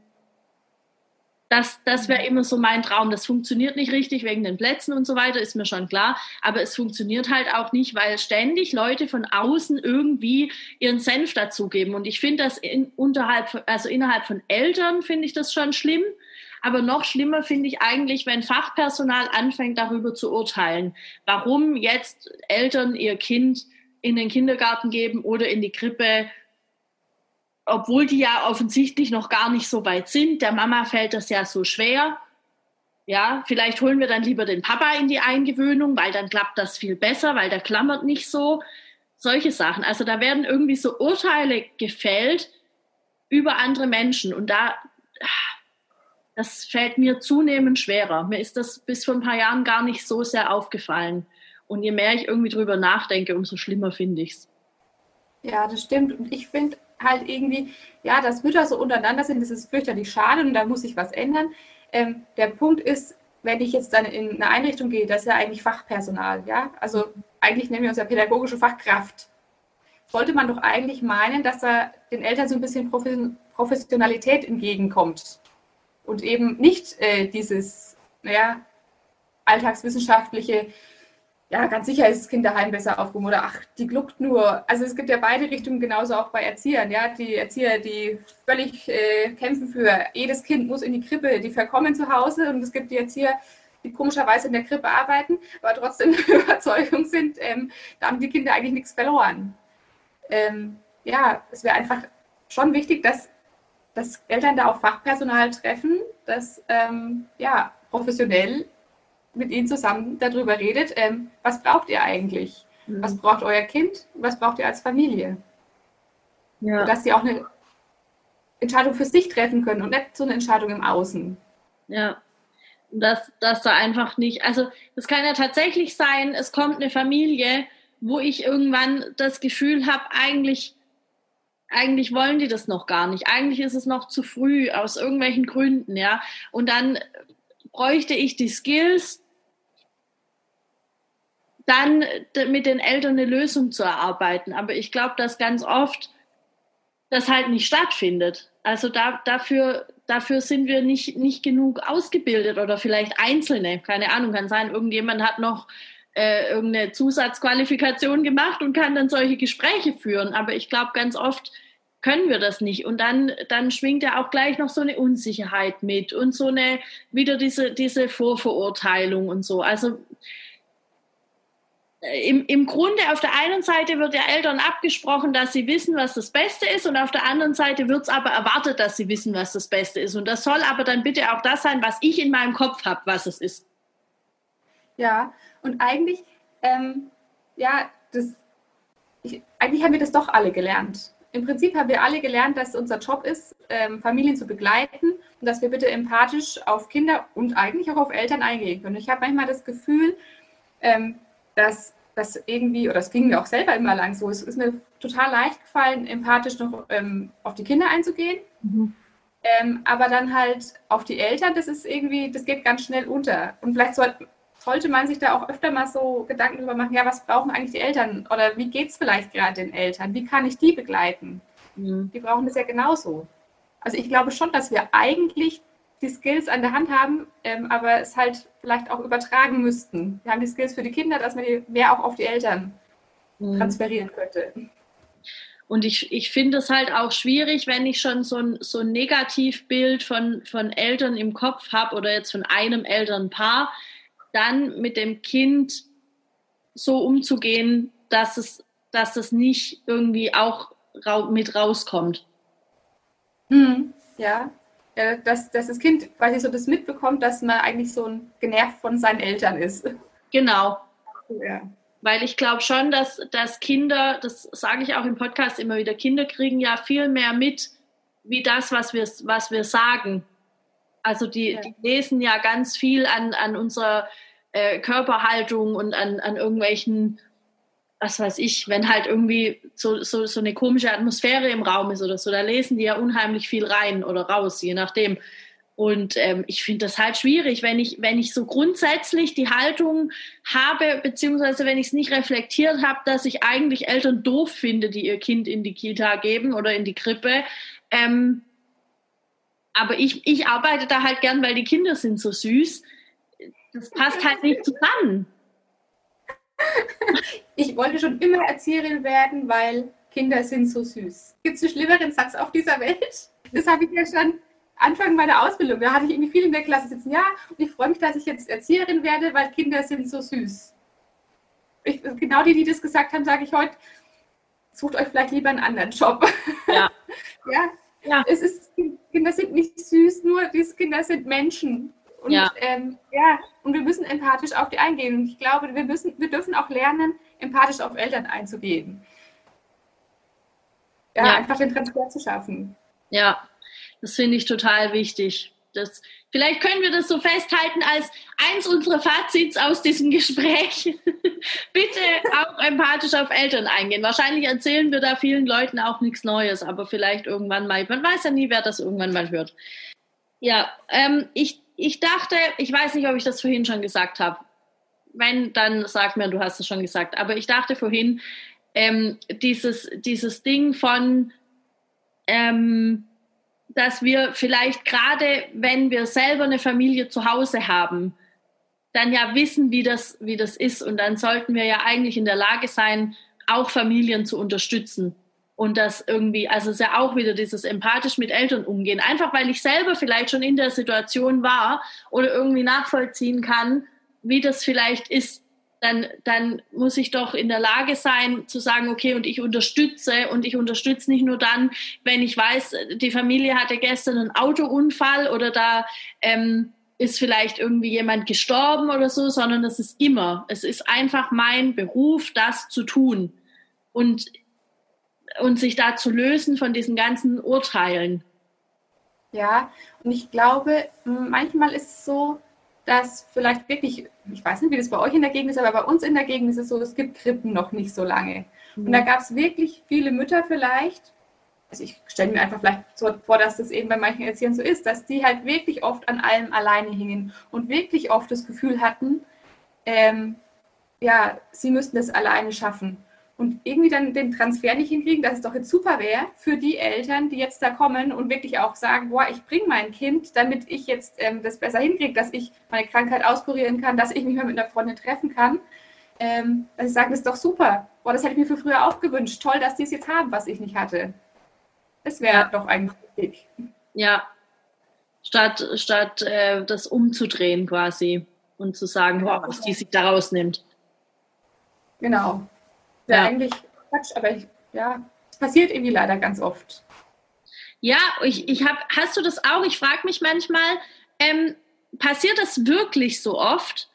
das, das wäre immer so mein Traum. Das funktioniert nicht richtig wegen den Plätzen und so weiter, ist mir schon klar. Aber es funktioniert halt auch nicht, weil ständig Leute von außen irgendwie ihren Senf dazugeben. Und ich finde das in, unterhalb, also innerhalb von Eltern finde ich das schon schlimm. Aber noch schlimmer finde ich eigentlich, wenn Fachpersonal anfängt, darüber zu urteilen, warum jetzt Eltern ihr Kind in den Kindergarten geben oder in die Krippe obwohl die ja offensichtlich noch gar nicht so weit sind. Der Mama fällt das ja so schwer. Ja, vielleicht holen wir dann lieber den Papa in die Eingewöhnung, weil dann klappt das viel besser, weil der klammert nicht so. Solche Sachen. Also da werden irgendwie so Urteile gefällt über andere Menschen und da, das fällt mir zunehmend schwerer. Mir ist das bis vor ein paar Jahren gar nicht so sehr aufgefallen. Und je mehr ich irgendwie drüber nachdenke, umso schlimmer finde ich es. Ja, das stimmt. Und ich finde halt irgendwie, ja, dass Mütter so untereinander sind, das ist fürchterlich schade und da muss sich was ändern. Ähm, der Punkt ist, wenn ich jetzt dann in eine Einrichtung gehe, das ist ja eigentlich Fachpersonal, ja. Also eigentlich nennen wir uns ja pädagogische Fachkraft. Sollte man doch eigentlich meinen, dass da den Eltern so ein bisschen Professionalität entgegenkommt und eben nicht äh, dieses, naja, alltagswissenschaftliche, ja, ganz sicher ist das Kind daheim besser aufgehoben oder ach, die gluckt nur. Also es gibt ja beide Richtungen, genauso auch bei Erziehern. Ja, die Erzieher, die völlig äh, kämpfen für jedes Kind muss in die Krippe, die verkommen zu Hause und es gibt die Erzieher, die komischerweise in der Krippe arbeiten, aber trotzdem Überzeugung sind, ähm, da haben die Kinder eigentlich nichts verloren. Ähm, ja, es wäre einfach schon wichtig, dass, dass Eltern da auch Fachpersonal treffen, das ähm, ja, professionell mit ihnen zusammen darüber redet, ähm, was braucht ihr eigentlich? Mhm. Was braucht euer Kind? Was braucht ihr als Familie? Ja. Dass sie auch eine Entscheidung für sich treffen können und nicht so eine Entscheidung im Außen. Ja. Dass, dass da einfach nicht, also es kann ja tatsächlich sein, es kommt eine Familie, wo ich irgendwann das Gefühl habe, eigentlich, eigentlich wollen die das noch gar nicht. Eigentlich ist es noch zu früh, aus irgendwelchen Gründen, ja. Und dann bräuchte ich die Skills, dann mit den Eltern eine Lösung zu erarbeiten. Aber ich glaube, dass ganz oft das halt nicht stattfindet. Also da, dafür, dafür sind wir nicht, nicht genug ausgebildet oder vielleicht Einzelne. Keine Ahnung, kann sein, irgendjemand hat noch äh, irgendeine Zusatzqualifikation gemacht und kann dann solche Gespräche führen. Aber ich glaube, ganz oft können wir das nicht. Und dann, dann schwingt ja auch gleich noch so eine Unsicherheit mit und so eine, wieder diese, diese Vorverurteilung und so. Also im, im Grunde auf der einen Seite wird der Eltern abgesprochen, dass sie wissen, was das Beste ist, und auf der anderen Seite wird es aber erwartet, dass sie wissen, was das Beste ist. Und das soll aber dann bitte auch das sein, was ich in meinem Kopf habe, was es ist. Ja, und eigentlich, ähm, ja, das, ich, eigentlich haben wir das doch alle gelernt. Im Prinzip haben wir alle gelernt, dass unser Job ist, ähm, Familien zu begleiten und dass wir bitte empathisch auf Kinder und eigentlich auch auf Eltern eingehen können. Ich habe manchmal das Gefühl, ähm, dass das irgendwie, oder es ging mir auch selber immer lang so, es ist mir total leicht gefallen, empathisch noch ähm, auf die Kinder einzugehen. Mhm. Ähm, aber dann halt auf die Eltern, das ist irgendwie, das geht ganz schnell unter. Und vielleicht soll, sollte man sich da auch öfter mal so Gedanken darüber machen, ja, was brauchen eigentlich die Eltern? Oder wie geht es vielleicht gerade den Eltern? Wie kann ich die begleiten? Mhm. Die brauchen das ja genauso. Also ich glaube schon, dass wir eigentlich die Skills an der Hand haben, ähm, aber es halt vielleicht auch übertragen müssten. Wir haben die Skills für die Kinder, dass man die mehr auch auf die Eltern mhm. transferieren könnte. Und ich, ich finde es halt auch schwierig, wenn ich schon so ein, so ein Negativbild von, von Eltern im Kopf habe oder jetzt von einem Elternpaar, dann mit dem Kind so umzugehen, dass es, dass es nicht irgendwie auch mit rauskommt. Hm, ja, äh, dass, dass das Kind quasi so das mitbekommt, dass man eigentlich so ein genervt von seinen Eltern ist. Genau. Ja. Weil ich glaube schon, dass, dass Kinder, das sage ich auch im Podcast immer wieder, Kinder kriegen ja viel mehr mit, wie das, was wir, was wir sagen. Also die, ja. die lesen ja ganz viel an, an unserer äh, Körperhaltung und an, an irgendwelchen was weiß ich, wenn halt irgendwie so, so, so eine komische Atmosphäre im Raum ist oder so, da lesen die ja unheimlich viel rein oder raus, je nachdem. Und ähm, ich finde das halt schwierig, wenn ich, wenn ich so grundsätzlich die Haltung habe, beziehungsweise wenn ich es nicht reflektiert habe, dass ich eigentlich Eltern doof finde, die ihr Kind in die Kita geben oder in die Krippe. Ähm, aber ich, ich arbeite da halt gern, weil die Kinder sind so süß. Das passt halt nicht zusammen. Ich wollte schon immer Erzieherin werden, weil Kinder sind so süß. Gibt es einen schlimmeren Satz auf dieser Welt? Das habe ich ja schon Anfang meiner Ausbildung. Da hatte ich irgendwie viel in der Klasse sitzen. Ja, und ich freue mich, dass ich jetzt Erzieherin werde, weil Kinder sind so süß. Ich, genau die, die das gesagt haben, sage ich heute, sucht euch vielleicht lieber einen anderen Job. Ja. ja. ja. Es ist, Kinder sind nicht süß, nur diese Kinder sind Menschen. Und ja. Ähm, ja, und wir müssen empathisch auf die eingehen. Und ich glaube, wir müssen, wir dürfen auch lernen, empathisch auf Eltern einzugehen. Ja, ja. einfach den Transfer zu schaffen. Ja, das finde ich total wichtig. Das, vielleicht können wir das so festhalten als eins unserer Fazits aus diesem Gespräch. Bitte auch empathisch auf Eltern eingehen. Wahrscheinlich erzählen wir da vielen Leuten auch nichts Neues, aber vielleicht irgendwann mal. Man weiß ja nie, wer das irgendwann mal hört. Ja, ähm, ich ich dachte, ich weiß nicht, ob ich das vorhin schon gesagt habe. Wenn, dann sag mir, du hast es schon gesagt. Aber ich dachte vorhin, ähm, dieses, dieses Ding von, ähm, dass wir vielleicht gerade, wenn wir selber eine Familie zu Hause haben, dann ja wissen, wie das, wie das ist. Und dann sollten wir ja eigentlich in der Lage sein, auch Familien zu unterstützen. Und das irgendwie, also es ist ja auch wieder dieses empathisch mit Eltern umgehen. Einfach weil ich selber vielleicht schon in der Situation war oder irgendwie nachvollziehen kann, wie das vielleicht ist, dann, dann muss ich doch in der Lage sein zu sagen, okay, und ich unterstütze und ich unterstütze nicht nur dann, wenn ich weiß, die Familie hatte gestern einen Autounfall oder da ähm, ist vielleicht irgendwie jemand gestorben oder so, sondern das ist immer, es ist einfach mein Beruf, das zu tun und, und sich da zu lösen von diesen ganzen Urteilen. Ja, und ich glaube, manchmal ist es so, dass vielleicht wirklich, ich weiß nicht, wie das bei euch in der Gegend ist, aber bei uns in der Gegend ist es so, es gibt Krippen noch nicht so lange. Mhm. Und da gab es wirklich viele Mütter vielleicht, also ich stelle mir einfach vielleicht so vor, dass das eben bei manchen Erziehern so ist, dass die halt wirklich oft an allem alleine hingen und wirklich oft das Gefühl hatten, ähm, ja, sie müssten das alleine schaffen und irgendwie dann den Transfer nicht hinkriegen, dass es doch jetzt super wäre für die Eltern, die jetzt da kommen und wirklich auch sagen, boah, ich bringe mein Kind, damit ich jetzt ähm, das besser hinkriege, dass ich meine Krankheit auskurieren kann, dass ich mich mal mit einer Freundin treffen kann. Ähm, dass sie sagen, das ist doch super. Boah, das hätte ich mir für früher auch gewünscht. Toll, dass die es jetzt haben, was ich nicht hatte. Das wäre ja. doch eigentlich wichtig. Ja, statt, statt äh, das umzudrehen quasi und zu sagen, wow, was die sich da rausnimmt. Genau ja. eigentlich Quatsch, aber ich, ja, es passiert irgendwie leider ganz oft. Ja, ich, ich hab, hast du das auch? Ich frage mich manchmal, ähm, passiert das wirklich so oft?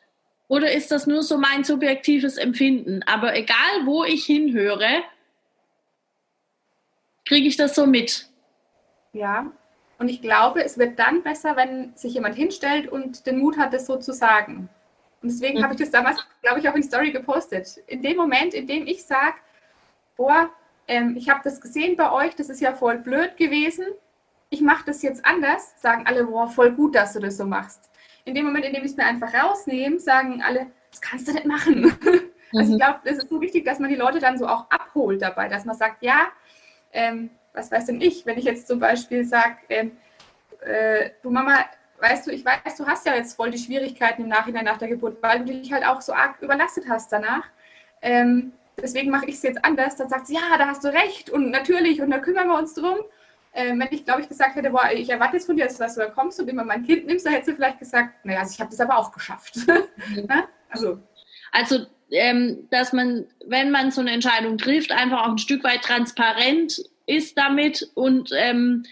Oder ist das nur so mein subjektives Empfinden? Aber egal, wo ich hinhöre, kriege ich das so mit. Ja, und ich glaube, es wird dann besser, wenn sich jemand hinstellt und den Mut hat, das so zu sagen. Und deswegen mhm. habe ich das damals, glaube ich, auch in Story gepostet. In dem Moment, in dem ich sage, boah, ähm, ich habe das gesehen bei euch, das ist ja voll blöd gewesen, ich mache das jetzt anders, sagen alle, boah, voll gut, dass du das so machst. In dem Moment, in dem ich es mir einfach rausnehme, sagen alle, das kannst du nicht machen. Also ich mhm. glaube, es ist so wichtig, dass man die Leute dann so auch abholt dabei, dass man sagt, ja, ähm, was weiß denn ich, wenn ich jetzt zum Beispiel sage, ähm, äh, du Mama, weißt du, ich weiß, du hast ja jetzt voll die Schwierigkeiten im Nachhinein nach der Geburt, weil du dich halt auch so arg überlastet hast danach. Ähm, deswegen mache ich es jetzt anders. Dann sagt sie, ja, da hast du recht und natürlich und da kümmern wir uns drum. Ähm, wenn ich, glaube ich, gesagt hätte, boah, ich erwarte jetzt von dir, dass du da kommst und immer mein Kind nimmst, dann hätte sie vielleicht gesagt, naja, also ich habe das aber auch geschafft. Mhm. also, also ähm, dass man, wenn man so eine Entscheidung trifft, einfach auch ein Stück weit transparent ist damit und ähm,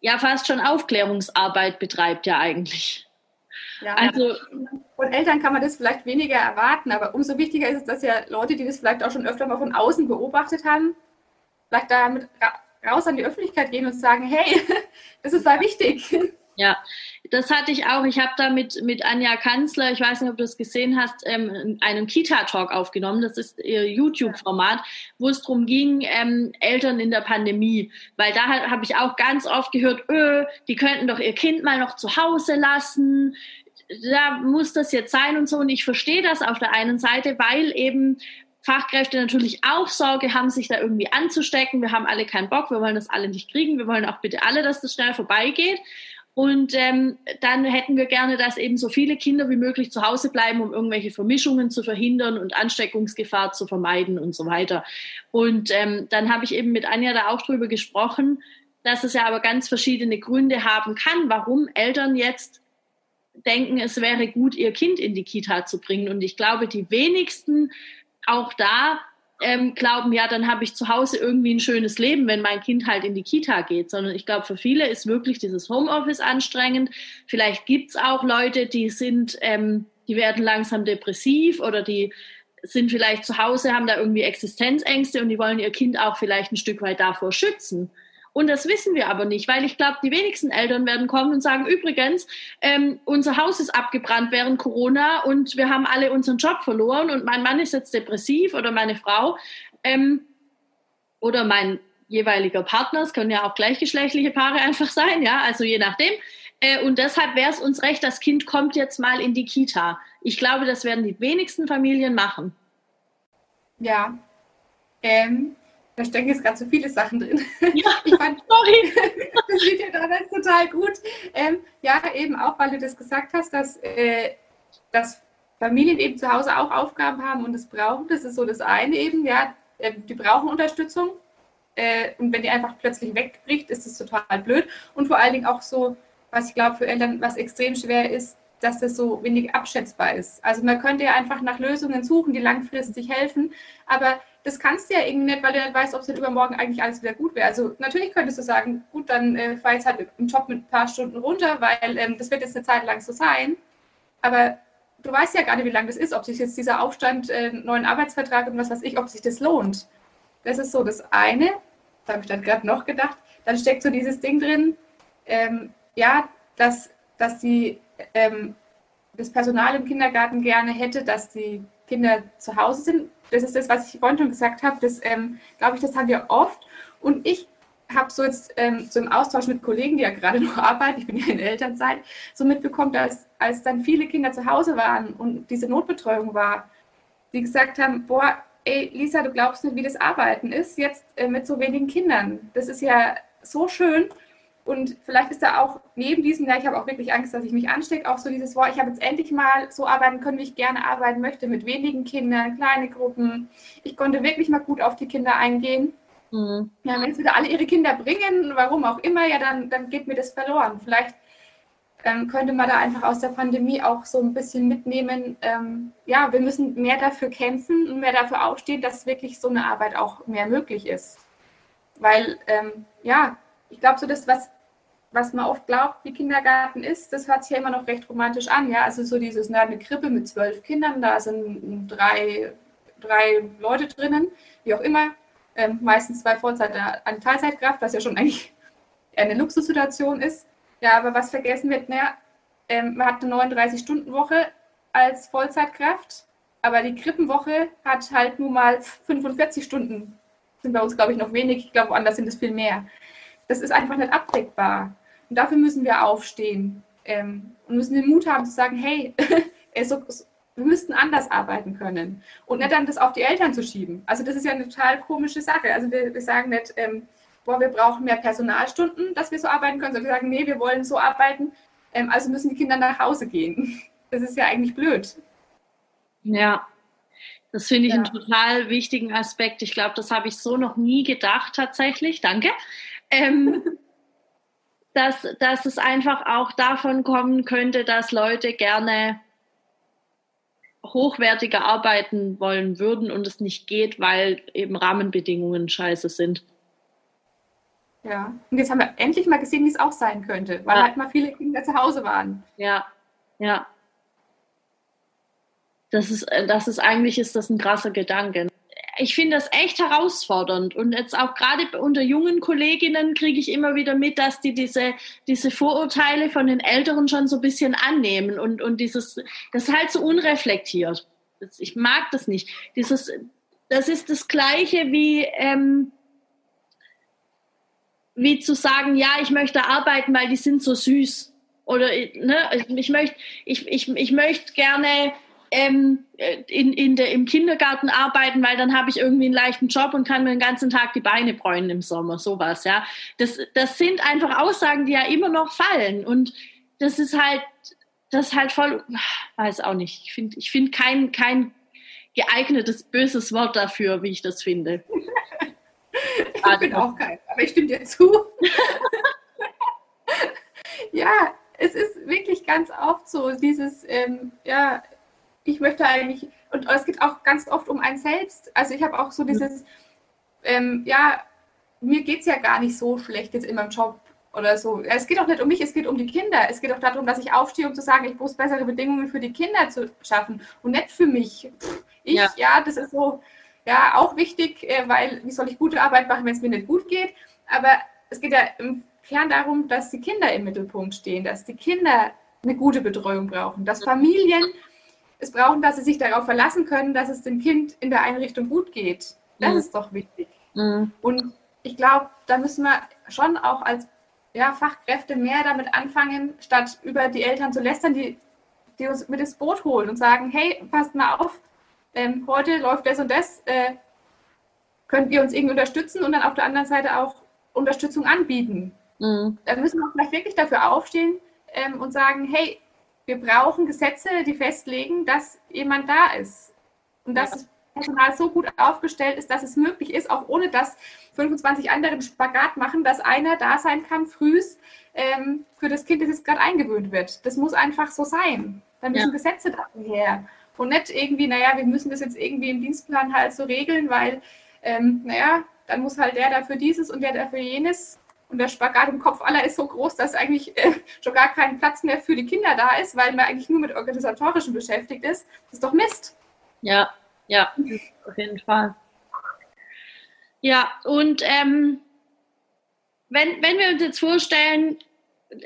ja fast schon Aufklärungsarbeit betreibt ja eigentlich. Ja, also von Eltern kann man das vielleicht weniger erwarten, aber umso wichtiger ist es, dass ja Leute, die das vielleicht auch schon öfter mal von außen beobachtet haben, vielleicht damit raus an die Öffentlichkeit gehen und sagen, hey, das ist da wichtig. Ja, das hatte ich auch. Ich habe da mit, mit Anja Kanzler, ich weiß nicht, ob du es gesehen hast, ähm, einen Kita-Talk aufgenommen. Das ist ihr YouTube-Format, wo es darum ging, ähm, Eltern in der Pandemie. Weil da habe ich auch ganz oft gehört, öh, die könnten doch ihr Kind mal noch zu Hause lassen. Da muss das jetzt sein und so. Und ich verstehe das auf der einen Seite, weil eben Fachkräfte natürlich auch Sorge haben, sich da irgendwie anzustecken. Wir haben alle keinen Bock, wir wollen das alle nicht kriegen. Wir wollen auch bitte alle, dass das schnell vorbeigeht. Und ähm, dann hätten wir gerne, dass eben so viele Kinder wie möglich zu Hause bleiben, um irgendwelche Vermischungen zu verhindern und Ansteckungsgefahr zu vermeiden und so weiter. Und ähm, dann habe ich eben mit Anja da auch drüber gesprochen, dass es ja aber ganz verschiedene Gründe haben kann, warum Eltern jetzt denken, es wäre gut, ihr Kind in die Kita zu bringen. Und ich glaube, die wenigsten auch da ähm, glauben, ja, dann habe ich zu Hause irgendwie ein schönes Leben, wenn mein Kind halt in die Kita geht, sondern ich glaube, für viele ist wirklich dieses Homeoffice anstrengend. Vielleicht gibt's auch Leute, die sind, ähm, die werden langsam depressiv oder die sind vielleicht zu Hause, haben da irgendwie Existenzängste und die wollen ihr Kind auch vielleicht ein Stück weit davor schützen. Und das wissen wir aber nicht, weil ich glaube, die wenigsten Eltern werden kommen und sagen, übrigens, ähm, unser Haus ist abgebrannt während Corona und wir haben alle unseren Job verloren und mein Mann ist jetzt depressiv oder meine Frau ähm, oder mein jeweiliger Partner, es können ja auch gleichgeschlechtliche Paare einfach sein, ja, also je nachdem. Äh, und deshalb wäre es uns recht, das Kind kommt jetzt mal in die Kita. Ich glaube, das werden die wenigsten Familien machen. Ja. Ähm, Da stecken jetzt gerade so viele Sachen drin. Ja, ich fand, sorry. das Video damals total gut. Ähm, ja, eben auch, weil du das gesagt hast, dass, äh, dass Familien eben zu Hause auch Aufgaben haben und es brauchen. Das ist so das eine eben, ja, äh, die brauchen Unterstützung. Äh, und wenn die einfach plötzlich wegbricht, ist es total blöd. Und vor allen Dingen auch so, was ich glaube für Eltern, was extrem schwer ist, dass das so wenig abschätzbar ist. Also man könnte ja einfach nach Lösungen suchen, die langfristig helfen, aber das kannst du ja irgendwie nicht, weil du nicht weißt, ob es nicht übermorgen eigentlich alles wieder gut wäre. Also natürlich könntest du sagen, gut, dann äh, fahr jetzt halt im Job mit ein paar Stunden runter, weil ähm, das wird jetzt eine Zeit lang so sein. Aber du weißt ja gar nicht, wie lange das ist, ob sich jetzt dieser Aufstand, äh, neuen Arbeitsvertrag und was weiß ich, ob sich das lohnt. Das ist so das eine. Da habe ich dann gerade noch gedacht. Dann steckt so dieses Ding drin, ähm, ja, dass, dass die ähm, das Personal im Kindergarten gerne hätte, dass die Kinder zu Hause sind. Das ist das, was ich vorhin schon gesagt habe. Das ähm, glaube ich, das haben wir oft. Und ich habe so jetzt ähm, so im Austausch mit Kollegen, die ja gerade noch arbeiten, ich bin ja in Elternzeit, so mitbekommen, dass als dann viele Kinder zu Hause waren und diese Notbetreuung war, die gesagt haben, boah, ey Lisa, du glaubst nicht, wie das Arbeiten ist, jetzt äh, mit so wenigen Kindern. Das ist ja so schön. Und vielleicht ist da auch neben diesem, ja, ich habe auch wirklich Angst, dass ich mich anstecke, auch so dieses, boah, ich habe jetzt endlich mal so arbeiten können, wie ich gerne arbeiten möchte, mit wenigen Kindern, kleine Gruppen. Ich konnte wirklich mal gut auf die Kinder eingehen. Mhm. Ja, wenn es wieder alle ihre Kinder bringen, warum auch immer, ja, dann, dann geht mir das verloren. Vielleicht ähm, könnte man da einfach aus der Pandemie auch so ein bisschen mitnehmen, ähm, ja, wir müssen mehr dafür kämpfen und mehr dafür aufstehen, dass wirklich so eine Arbeit auch mehr möglich ist. Weil, ähm, ja, ich glaube, so das, was was man oft glaubt, wie Kindergarten ist, das hört sich ja immer noch recht romantisch an. Ja, also so dieses, na, eine Krippe mit zwölf Kindern, da sind drei, drei Leute drinnen, wie auch immer, ähm, meistens zwei Vollzeit, eine Teilzeitkraft, was ja schon eigentlich eine Luxussituation ist. Ja, aber was vergessen wird, naja, ähm, man hat eine 39-Stunden-Woche als Vollzeitkraft, aber die Krippenwoche hat halt nur mal 45 Stunden. Sind bei uns, glaube ich, noch wenig. Ich glaube, woanders sind es viel mehr. Das ist einfach nicht abdeckbar. Und dafür müssen wir aufstehen ähm, und müssen den Mut haben zu sagen, hey, so, wir müssten anders arbeiten können. Und nicht dann das auf die Eltern zu schieben. Also das ist ja eine total komische Sache. Also wir, wir sagen nicht, ähm, boah, wir brauchen mehr Personalstunden, dass wir so arbeiten können, sondern wir sagen, nee, wir wollen so arbeiten, ähm, also müssen die Kinder nach Hause gehen. Das ist ja eigentlich blöd. Ja, das finde ich ja. einen total wichtigen Aspekt. Ich glaube, das habe ich so noch nie gedacht tatsächlich. Danke. Ähm, dass, dass es einfach auch davon kommen könnte, dass Leute gerne hochwertiger arbeiten wollen würden und es nicht geht, weil eben Rahmenbedingungen scheiße sind. Ja, und jetzt haben wir endlich mal gesehen, wie es auch sein könnte, weil ja. halt mal viele Kinder zu Hause waren. Ja, ja. Das ist, das ist eigentlich ist das ein krasser Gedanke ich finde das echt herausfordernd. Und jetzt auch gerade unter jungen Kolleginnen kriege ich immer wieder mit, dass die diese, diese Vorurteile von den Älteren schon so ein bisschen annehmen und, und dieses, das ist halt so unreflektiert. Ich mag das nicht. Dieses, das ist das Gleiche wie, ähm, wie zu sagen, ja, ich möchte arbeiten, weil die sind so süß. Oder ne, ich möchte, ich, ich, ich möchte gerne ähm, in, in der, im Kindergarten arbeiten, weil dann habe ich irgendwie einen leichten Job und kann mir den ganzen Tag die Beine bräunen im Sommer, sowas, ja. Das, das sind einfach Aussagen, die ja immer noch fallen und das ist halt, das ist halt voll, weiß auch nicht, ich finde ich find kein, kein geeignetes, böses Wort dafür, wie ich das finde. ich bin auch kein, aber ich stimme dir zu. ja, es ist wirklich ganz oft so, dieses, ähm, ja, ich möchte eigentlich, und es geht auch ganz oft um ein selbst. Also ich habe auch so dieses, ähm, ja, mir geht es ja gar nicht so schlecht jetzt in meinem Job oder so. Es geht auch nicht um mich, es geht um die Kinder. Es geht auch darum, dass ich aufstehe, um zu sagen, ich muss bessere Bedingungen für die Kinder zu schaffen und nicht für mich. Ich, ja, ja das ist so, ja, auch wichtig, äh, weil wie soll ich gute Arbeit machen, wenn es mir nicht gut geht? Aber es geht ja im Kern darum, dass die Kinder im Mittelpunkt stehen, dass die Kinder eine gute Betreuung brauchen, dass Familien es brauchen, dass sie sich darauf verlassen können, dass es dem Kind in der Einrichtung gut geht. Das mhm. ist doch wichtig. Mhm. Und ich glaube, da müssen wir schon auch als ja, Fachkräfte mehr damit anfangen, statt über die Eltern zu lästern, die, die uns mit ins Boot holen und sagen, hey, passt mal auf, ähm, heute läuft das und das. Äh, könnt ihr uns irgendwie unterstützen und dann auf der anderen Seite auch Unterstützung anbieten. Mhm. Da müssen wir vielleicht wirklich dafür aufstehen ähm, und sagen, hey, wir brauchen Gesetze, die festlegen, dass jemand da ist. Und dass das Personal so gut aufgestellt ist, dass es möglich ist, auch ohne dass 25 andere einen Spagat machen, dass einer da sein kann, frühs ähm, für das Kind, das jetzt gerade eingewöhnt wird. Das muss einfach so sein. Da müssen ja. Gesetze dafür her. Und nicht irgendwie, naja, wir müssen das jetzt irgendwie im Dienstplan halt so regeln, weil, ähm, naja, dann muss halt der dafür dieses und der dafür jenes. Und der Spagat im Kopf aller ist so groß, dass eigentlich äh, schon gar kein Platz mehr für die Kinder da ist, weil man eigentlich nur mit Organisatorischen beschäftigt ist. Das ist doch Mist. Ja, ja, auf jeden Fall. Ja, und ähm, wenn, wenn wir uns jetzt vorstellen,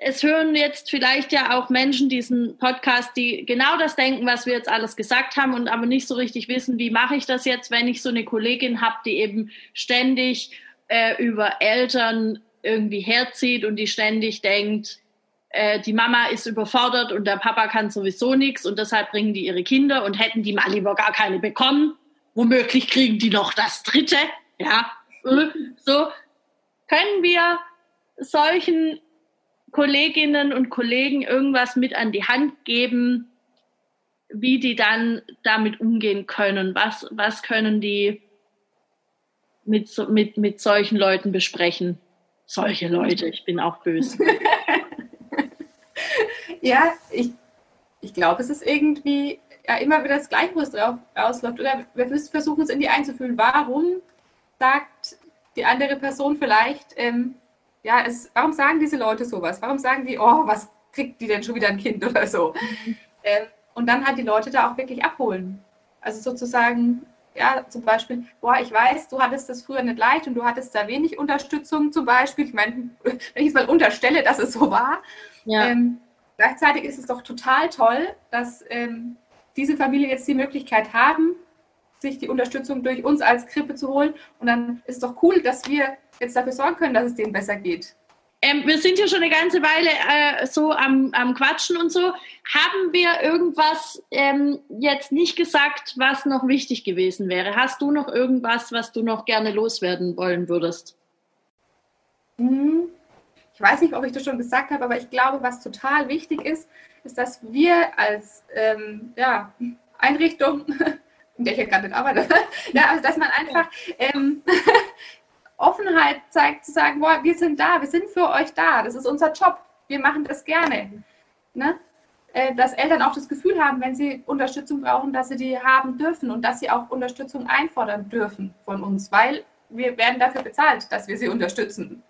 es hören jetzt vielleicht ja auch Menschen diesen Podcast, die genau das denken, was wir jetzt alles gesagt haben und aber nicht so richtig wissen, wie mache ich das jetzt, wenn ich so eine Kollegin habe, die eben ständig äh, über Eltern irgendwie herzieht und die ständig denkt, äh, die Mama ist überfordert und der Papa kann sowieso nichts und deshalb bringen die ihre Kinder und hätten die mal lieber gar keine bekommen, womöglich kriegen die noch das dritte, ja, so können wir solchen Kolleginnen und Kollegen irgendwas mit an die Hand geben, wie die dann damit umgehen können. Was, was können die mit, mit, mit solchen Leuten besprechen? Solche Leute, ich bin auch böse. ja, ich, ich glaube, es ist irgendwie ja, immer wieder das Gleiche, wo es drauf rausläuft. Oder wir versuchen uns in die einzufühlen. Warum sagt die andere Person vielleicht, ähm, ja, es, warum sagen diese Leute sowas? Warum sagen die, oh, was kriegt die denn schon wieder ein Kind oder so? Mhm. Ähm, und dann halt die Leute da auch wirklich abholen. Also sozusagen, ja, zum Beispiel, boah, ich weiß, du hattest das früher nicht leicht und du hattest da wenig Unterstützung zum Beispiel. Ich meine, wenn ich es mal unterstelle, dass es so war. Ja. Ähm, gleichzeitig ist es doch total toll, dass ähm, diese Familien jetzt die Möglichkeit haben, sich die Unterstützung durch uns als Krippe zu holen. Und dann ist es doch cool, dass wir jetzt dafür sorgen können, dass es denen besser geht. Ähm, wir sind ja schon eine ganze Weile äh, so am, am, Quatschen und so. Haben wir irgendwas ähm, jetzt nicht gesagt, was noch wichtig gewesen wäre? Hast du noch irgendwas, was du noch gerne loswerden wollen würdest? Hm, ich weiß nicht, ob ich das schon gesagt habe, aber ich glaube, was total wichtig ist, ist, dass wir als ähm, ja, Einrichtung, in der ich ja gerade nicht arbeite, ja, also dass man einfach ähm, Offenheit zeigt, zu sagen, boah, wir sind da, wir sind für euch da, das ist unser Job, wir machen das gerne. Ne? Äh, dass Eltern auch das Gefühl haben, wenn sie Unterstützung brauchen, dass sie die haben dürfen und dass sie auch Unterstützung einfordern dürfen von uns, weil wir werden dafür bezahlt, dass wir sie unterstützen.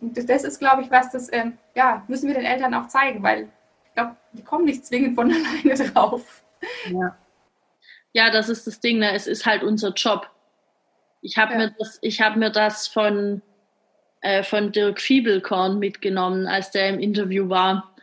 Und das ist, glaube ich, was das, ähm, ja, müssen wir den Eltern auch zeigen, weil ich glaube, die kommen nicht zwingend von alleine drauf. Ja. ja, das ist das Ding, ne? es ist halt unser Job. Ich habe ja. mir, das, ich hab mir das von, äh, von Dirk Fiebelkorn mitgenommen, als der im Interview war,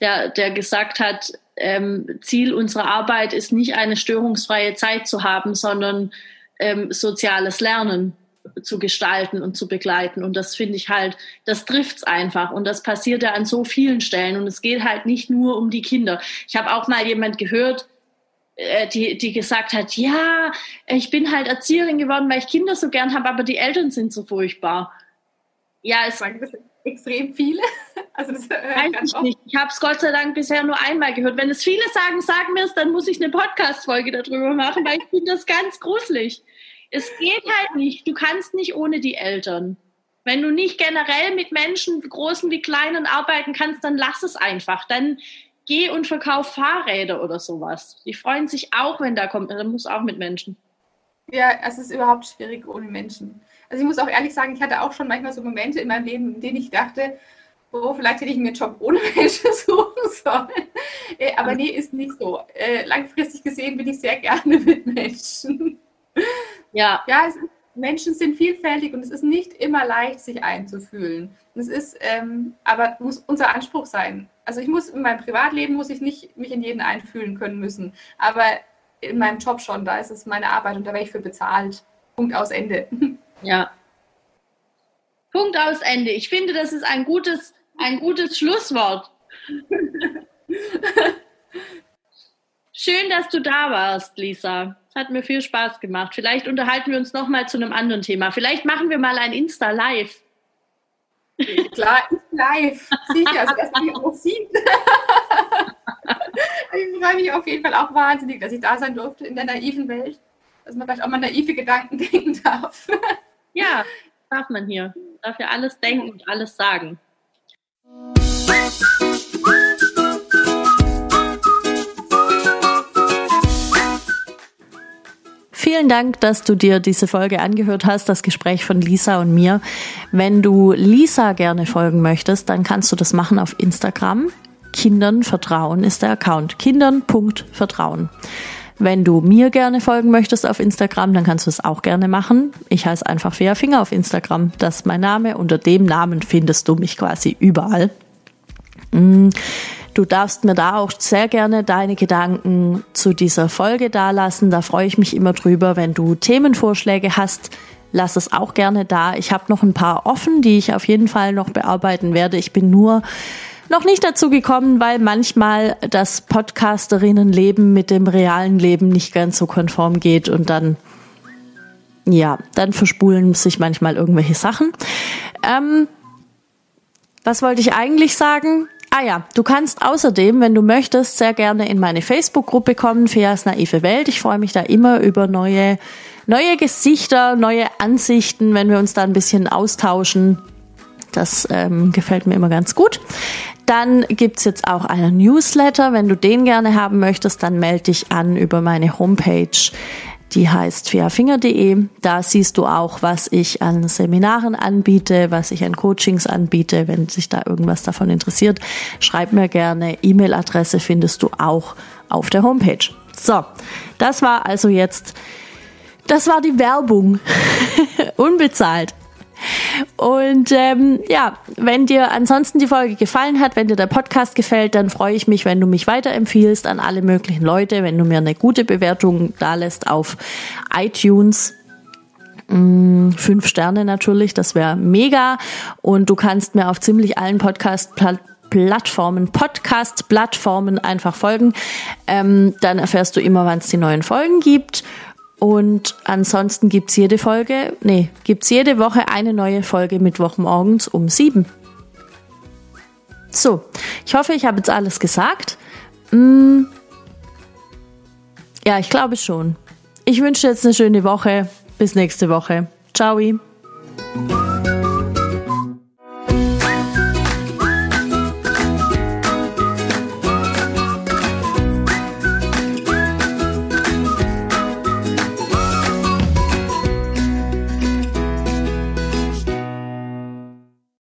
der, der gesagt hat, ähm, Ziel unserer Arbeit ist nicht eine störungsfreie Zeit zu haben, sondern ähm, soziales Lernen zu gestalten und zu begleiten. Und das finde ich halt, das trifft's einfach. Und das passiert ja an so vielen Stellen. Und es geht halt nicht nur um die Kinder. Ich habe auch mal jemand gehört, die, die gesagt hat, ja, ich bin halt Erzieherin geworden, weil ich Kinder so gern habe, aber die Eltern sind so furchtbar. Ja, es waren extrem viele. Also das weiß ich nicht. Ich habe es Gott sei Dank bisher nur einmal gehört. Wenn es viele sagen, sagen mir es, dann muss ich eine Podcast-Folge darüber machen, weil ich finde das ganz gruselig. Es geht halt nicht. Du kannst nicht ohne die Eltern. Wenn du nicht generell mit Menschen, großen wie kleinen, arbeiten kannst, dann lass es einfach. Dann geh und verkauf Fahrräder oder sowas. Die freuen sich auch, wenn da kommt. Da muss auch mit Menschen. Ja, es ist überhaupt schwierig ohne Menschen. Also ich muss auch ehrlich sagen, ich hatte auch schon manchmal so Momente in meinem Leben, in denen ich dachte, oh, vielleicht hätte ich mir einen Job ohne Menschen suchen sollen. Äh, aber nee, ist nicht so. Äh, langfristig gesehen bin ich sehr gerne mit Menschen. Ja. Ja, ist, Menschen sind vielfältig und es ist nicht immer leicht, sich einzufühlen. Es ist, ähm, aber muss unser Anspruch sein also ich muss in meinem Privatleben muss ich nicht mich in jeden einfühlen können müssen, aber in meinem Job schon, da ist es meine Arbeit und da werde ich für bezahlt. Punkt aus Ende. Ja. Punkt aus Ende. Ich finde, das ist ein gutes, ein gutes Schlusswort. Schön, dass du da warst, Lisa. Hat mir viel Spaß gemacht. Vielleicht unterhalten wir uns noch mal zu einem anderen Thema. Vielleicht machen wir mal ein Insta Live. Klar, live. Sicher, also dass man auch sieht. ich freue mich auf jeden Fall auch wahnsinnig, dass ich da sein durfte in der naiven Welt. Dass man vielleicht auch mal naive Gedanken denken darf. ja, darf man hier. Darf ja alles denken und alles sagen. Vielen Dank, dass du dir diese Folge angehört hast, das Gespräch von Lisa und mir. Wenn du Lisa gerne folgen möchtest, dann kannst du das machen auf Instagram. Kindern Vertrauen ist der Account. Kindern.vertrauen. Wenn du mir gerne folgen möchtest auf Instagram, dann kannst du es auch gerne machen. Ich heiße einfach Fea Finger auf Instagram. Das ist mein Name. Unter dem Namen findest du mich quasi überall. Mm. Du darfst mir da auch sehr gerne deine Gedanken zu dieser Folge dalassen. Da freue ich mich immer drüber. Wenn du Themenvorschläge hast, lass es auch gerne da. Ich habe noch ein paar offen, die ich auf jeden Fall noch bearbeiten werde. Ich bin nur noch nicht dazu gekommen, weil manchmal das Podcasterinnenleben mit dem realen Leben nicht ganz so konform geht und dann ja, dann verspulen sich manchmal irgendwelche Sachen. Ähm, was wollte ich eigentlich sagen? Ah ja, du kannst außerdem, wenn du möchtest, sehr gerne in meine Facebook-Gruppe kommen, Feas naive Welt. Ich freue mich da immer über neue, neue Gesichter, neue Ansichten, wenn wir uns da ein bisschen austauschen. Das ähm, gefällt mir immer ganz gut. Dann gibt's jetzt auch einen Newsletter. Wenn du den gerne haben möchtest, dann melde dich an über meine Homepage die heißt fairfinger.de. Da siehst du auch, was ich an Seminaren anbiete, was ich an Coachings anbiete. Wenn sich da irgendwas davon interessiert, schreib mir gerne. E-Mail-Adresse findest du auch auf der Homepage. So, das war also jetzt, das war die Werbung. Unbezahlt. Und ähm, ja, wenn dir ansonsten die Folge gefallen hat, wenn dir der Podcast gefällt, dann freue ich mich, wenn du mich weiterempfiehlst an alle möglichen Leute, wenn du mir eine gute Bewertung da lässt auf iTunes. Mm, fünf Sterne natürlich, das wäre mega. Und du kannst mir auf ziemlich allen Podcast-Plattformen, Podcast-Plattformen einfach folgen. Ähm, dann erfährst du immer, wann es die neuen Folgen gibt. Und ansonsten gibt's jede Folge, nee, gibt's jede Woche eine neue Folge Mittwochmorgens um sieben. So, ich hoffe, ich habe jetzt alles gesagt. Hm, ja, ich glaube schon. Ich wünsche jetzt eine schöne Woche. Bis nächste Woche. Ciao.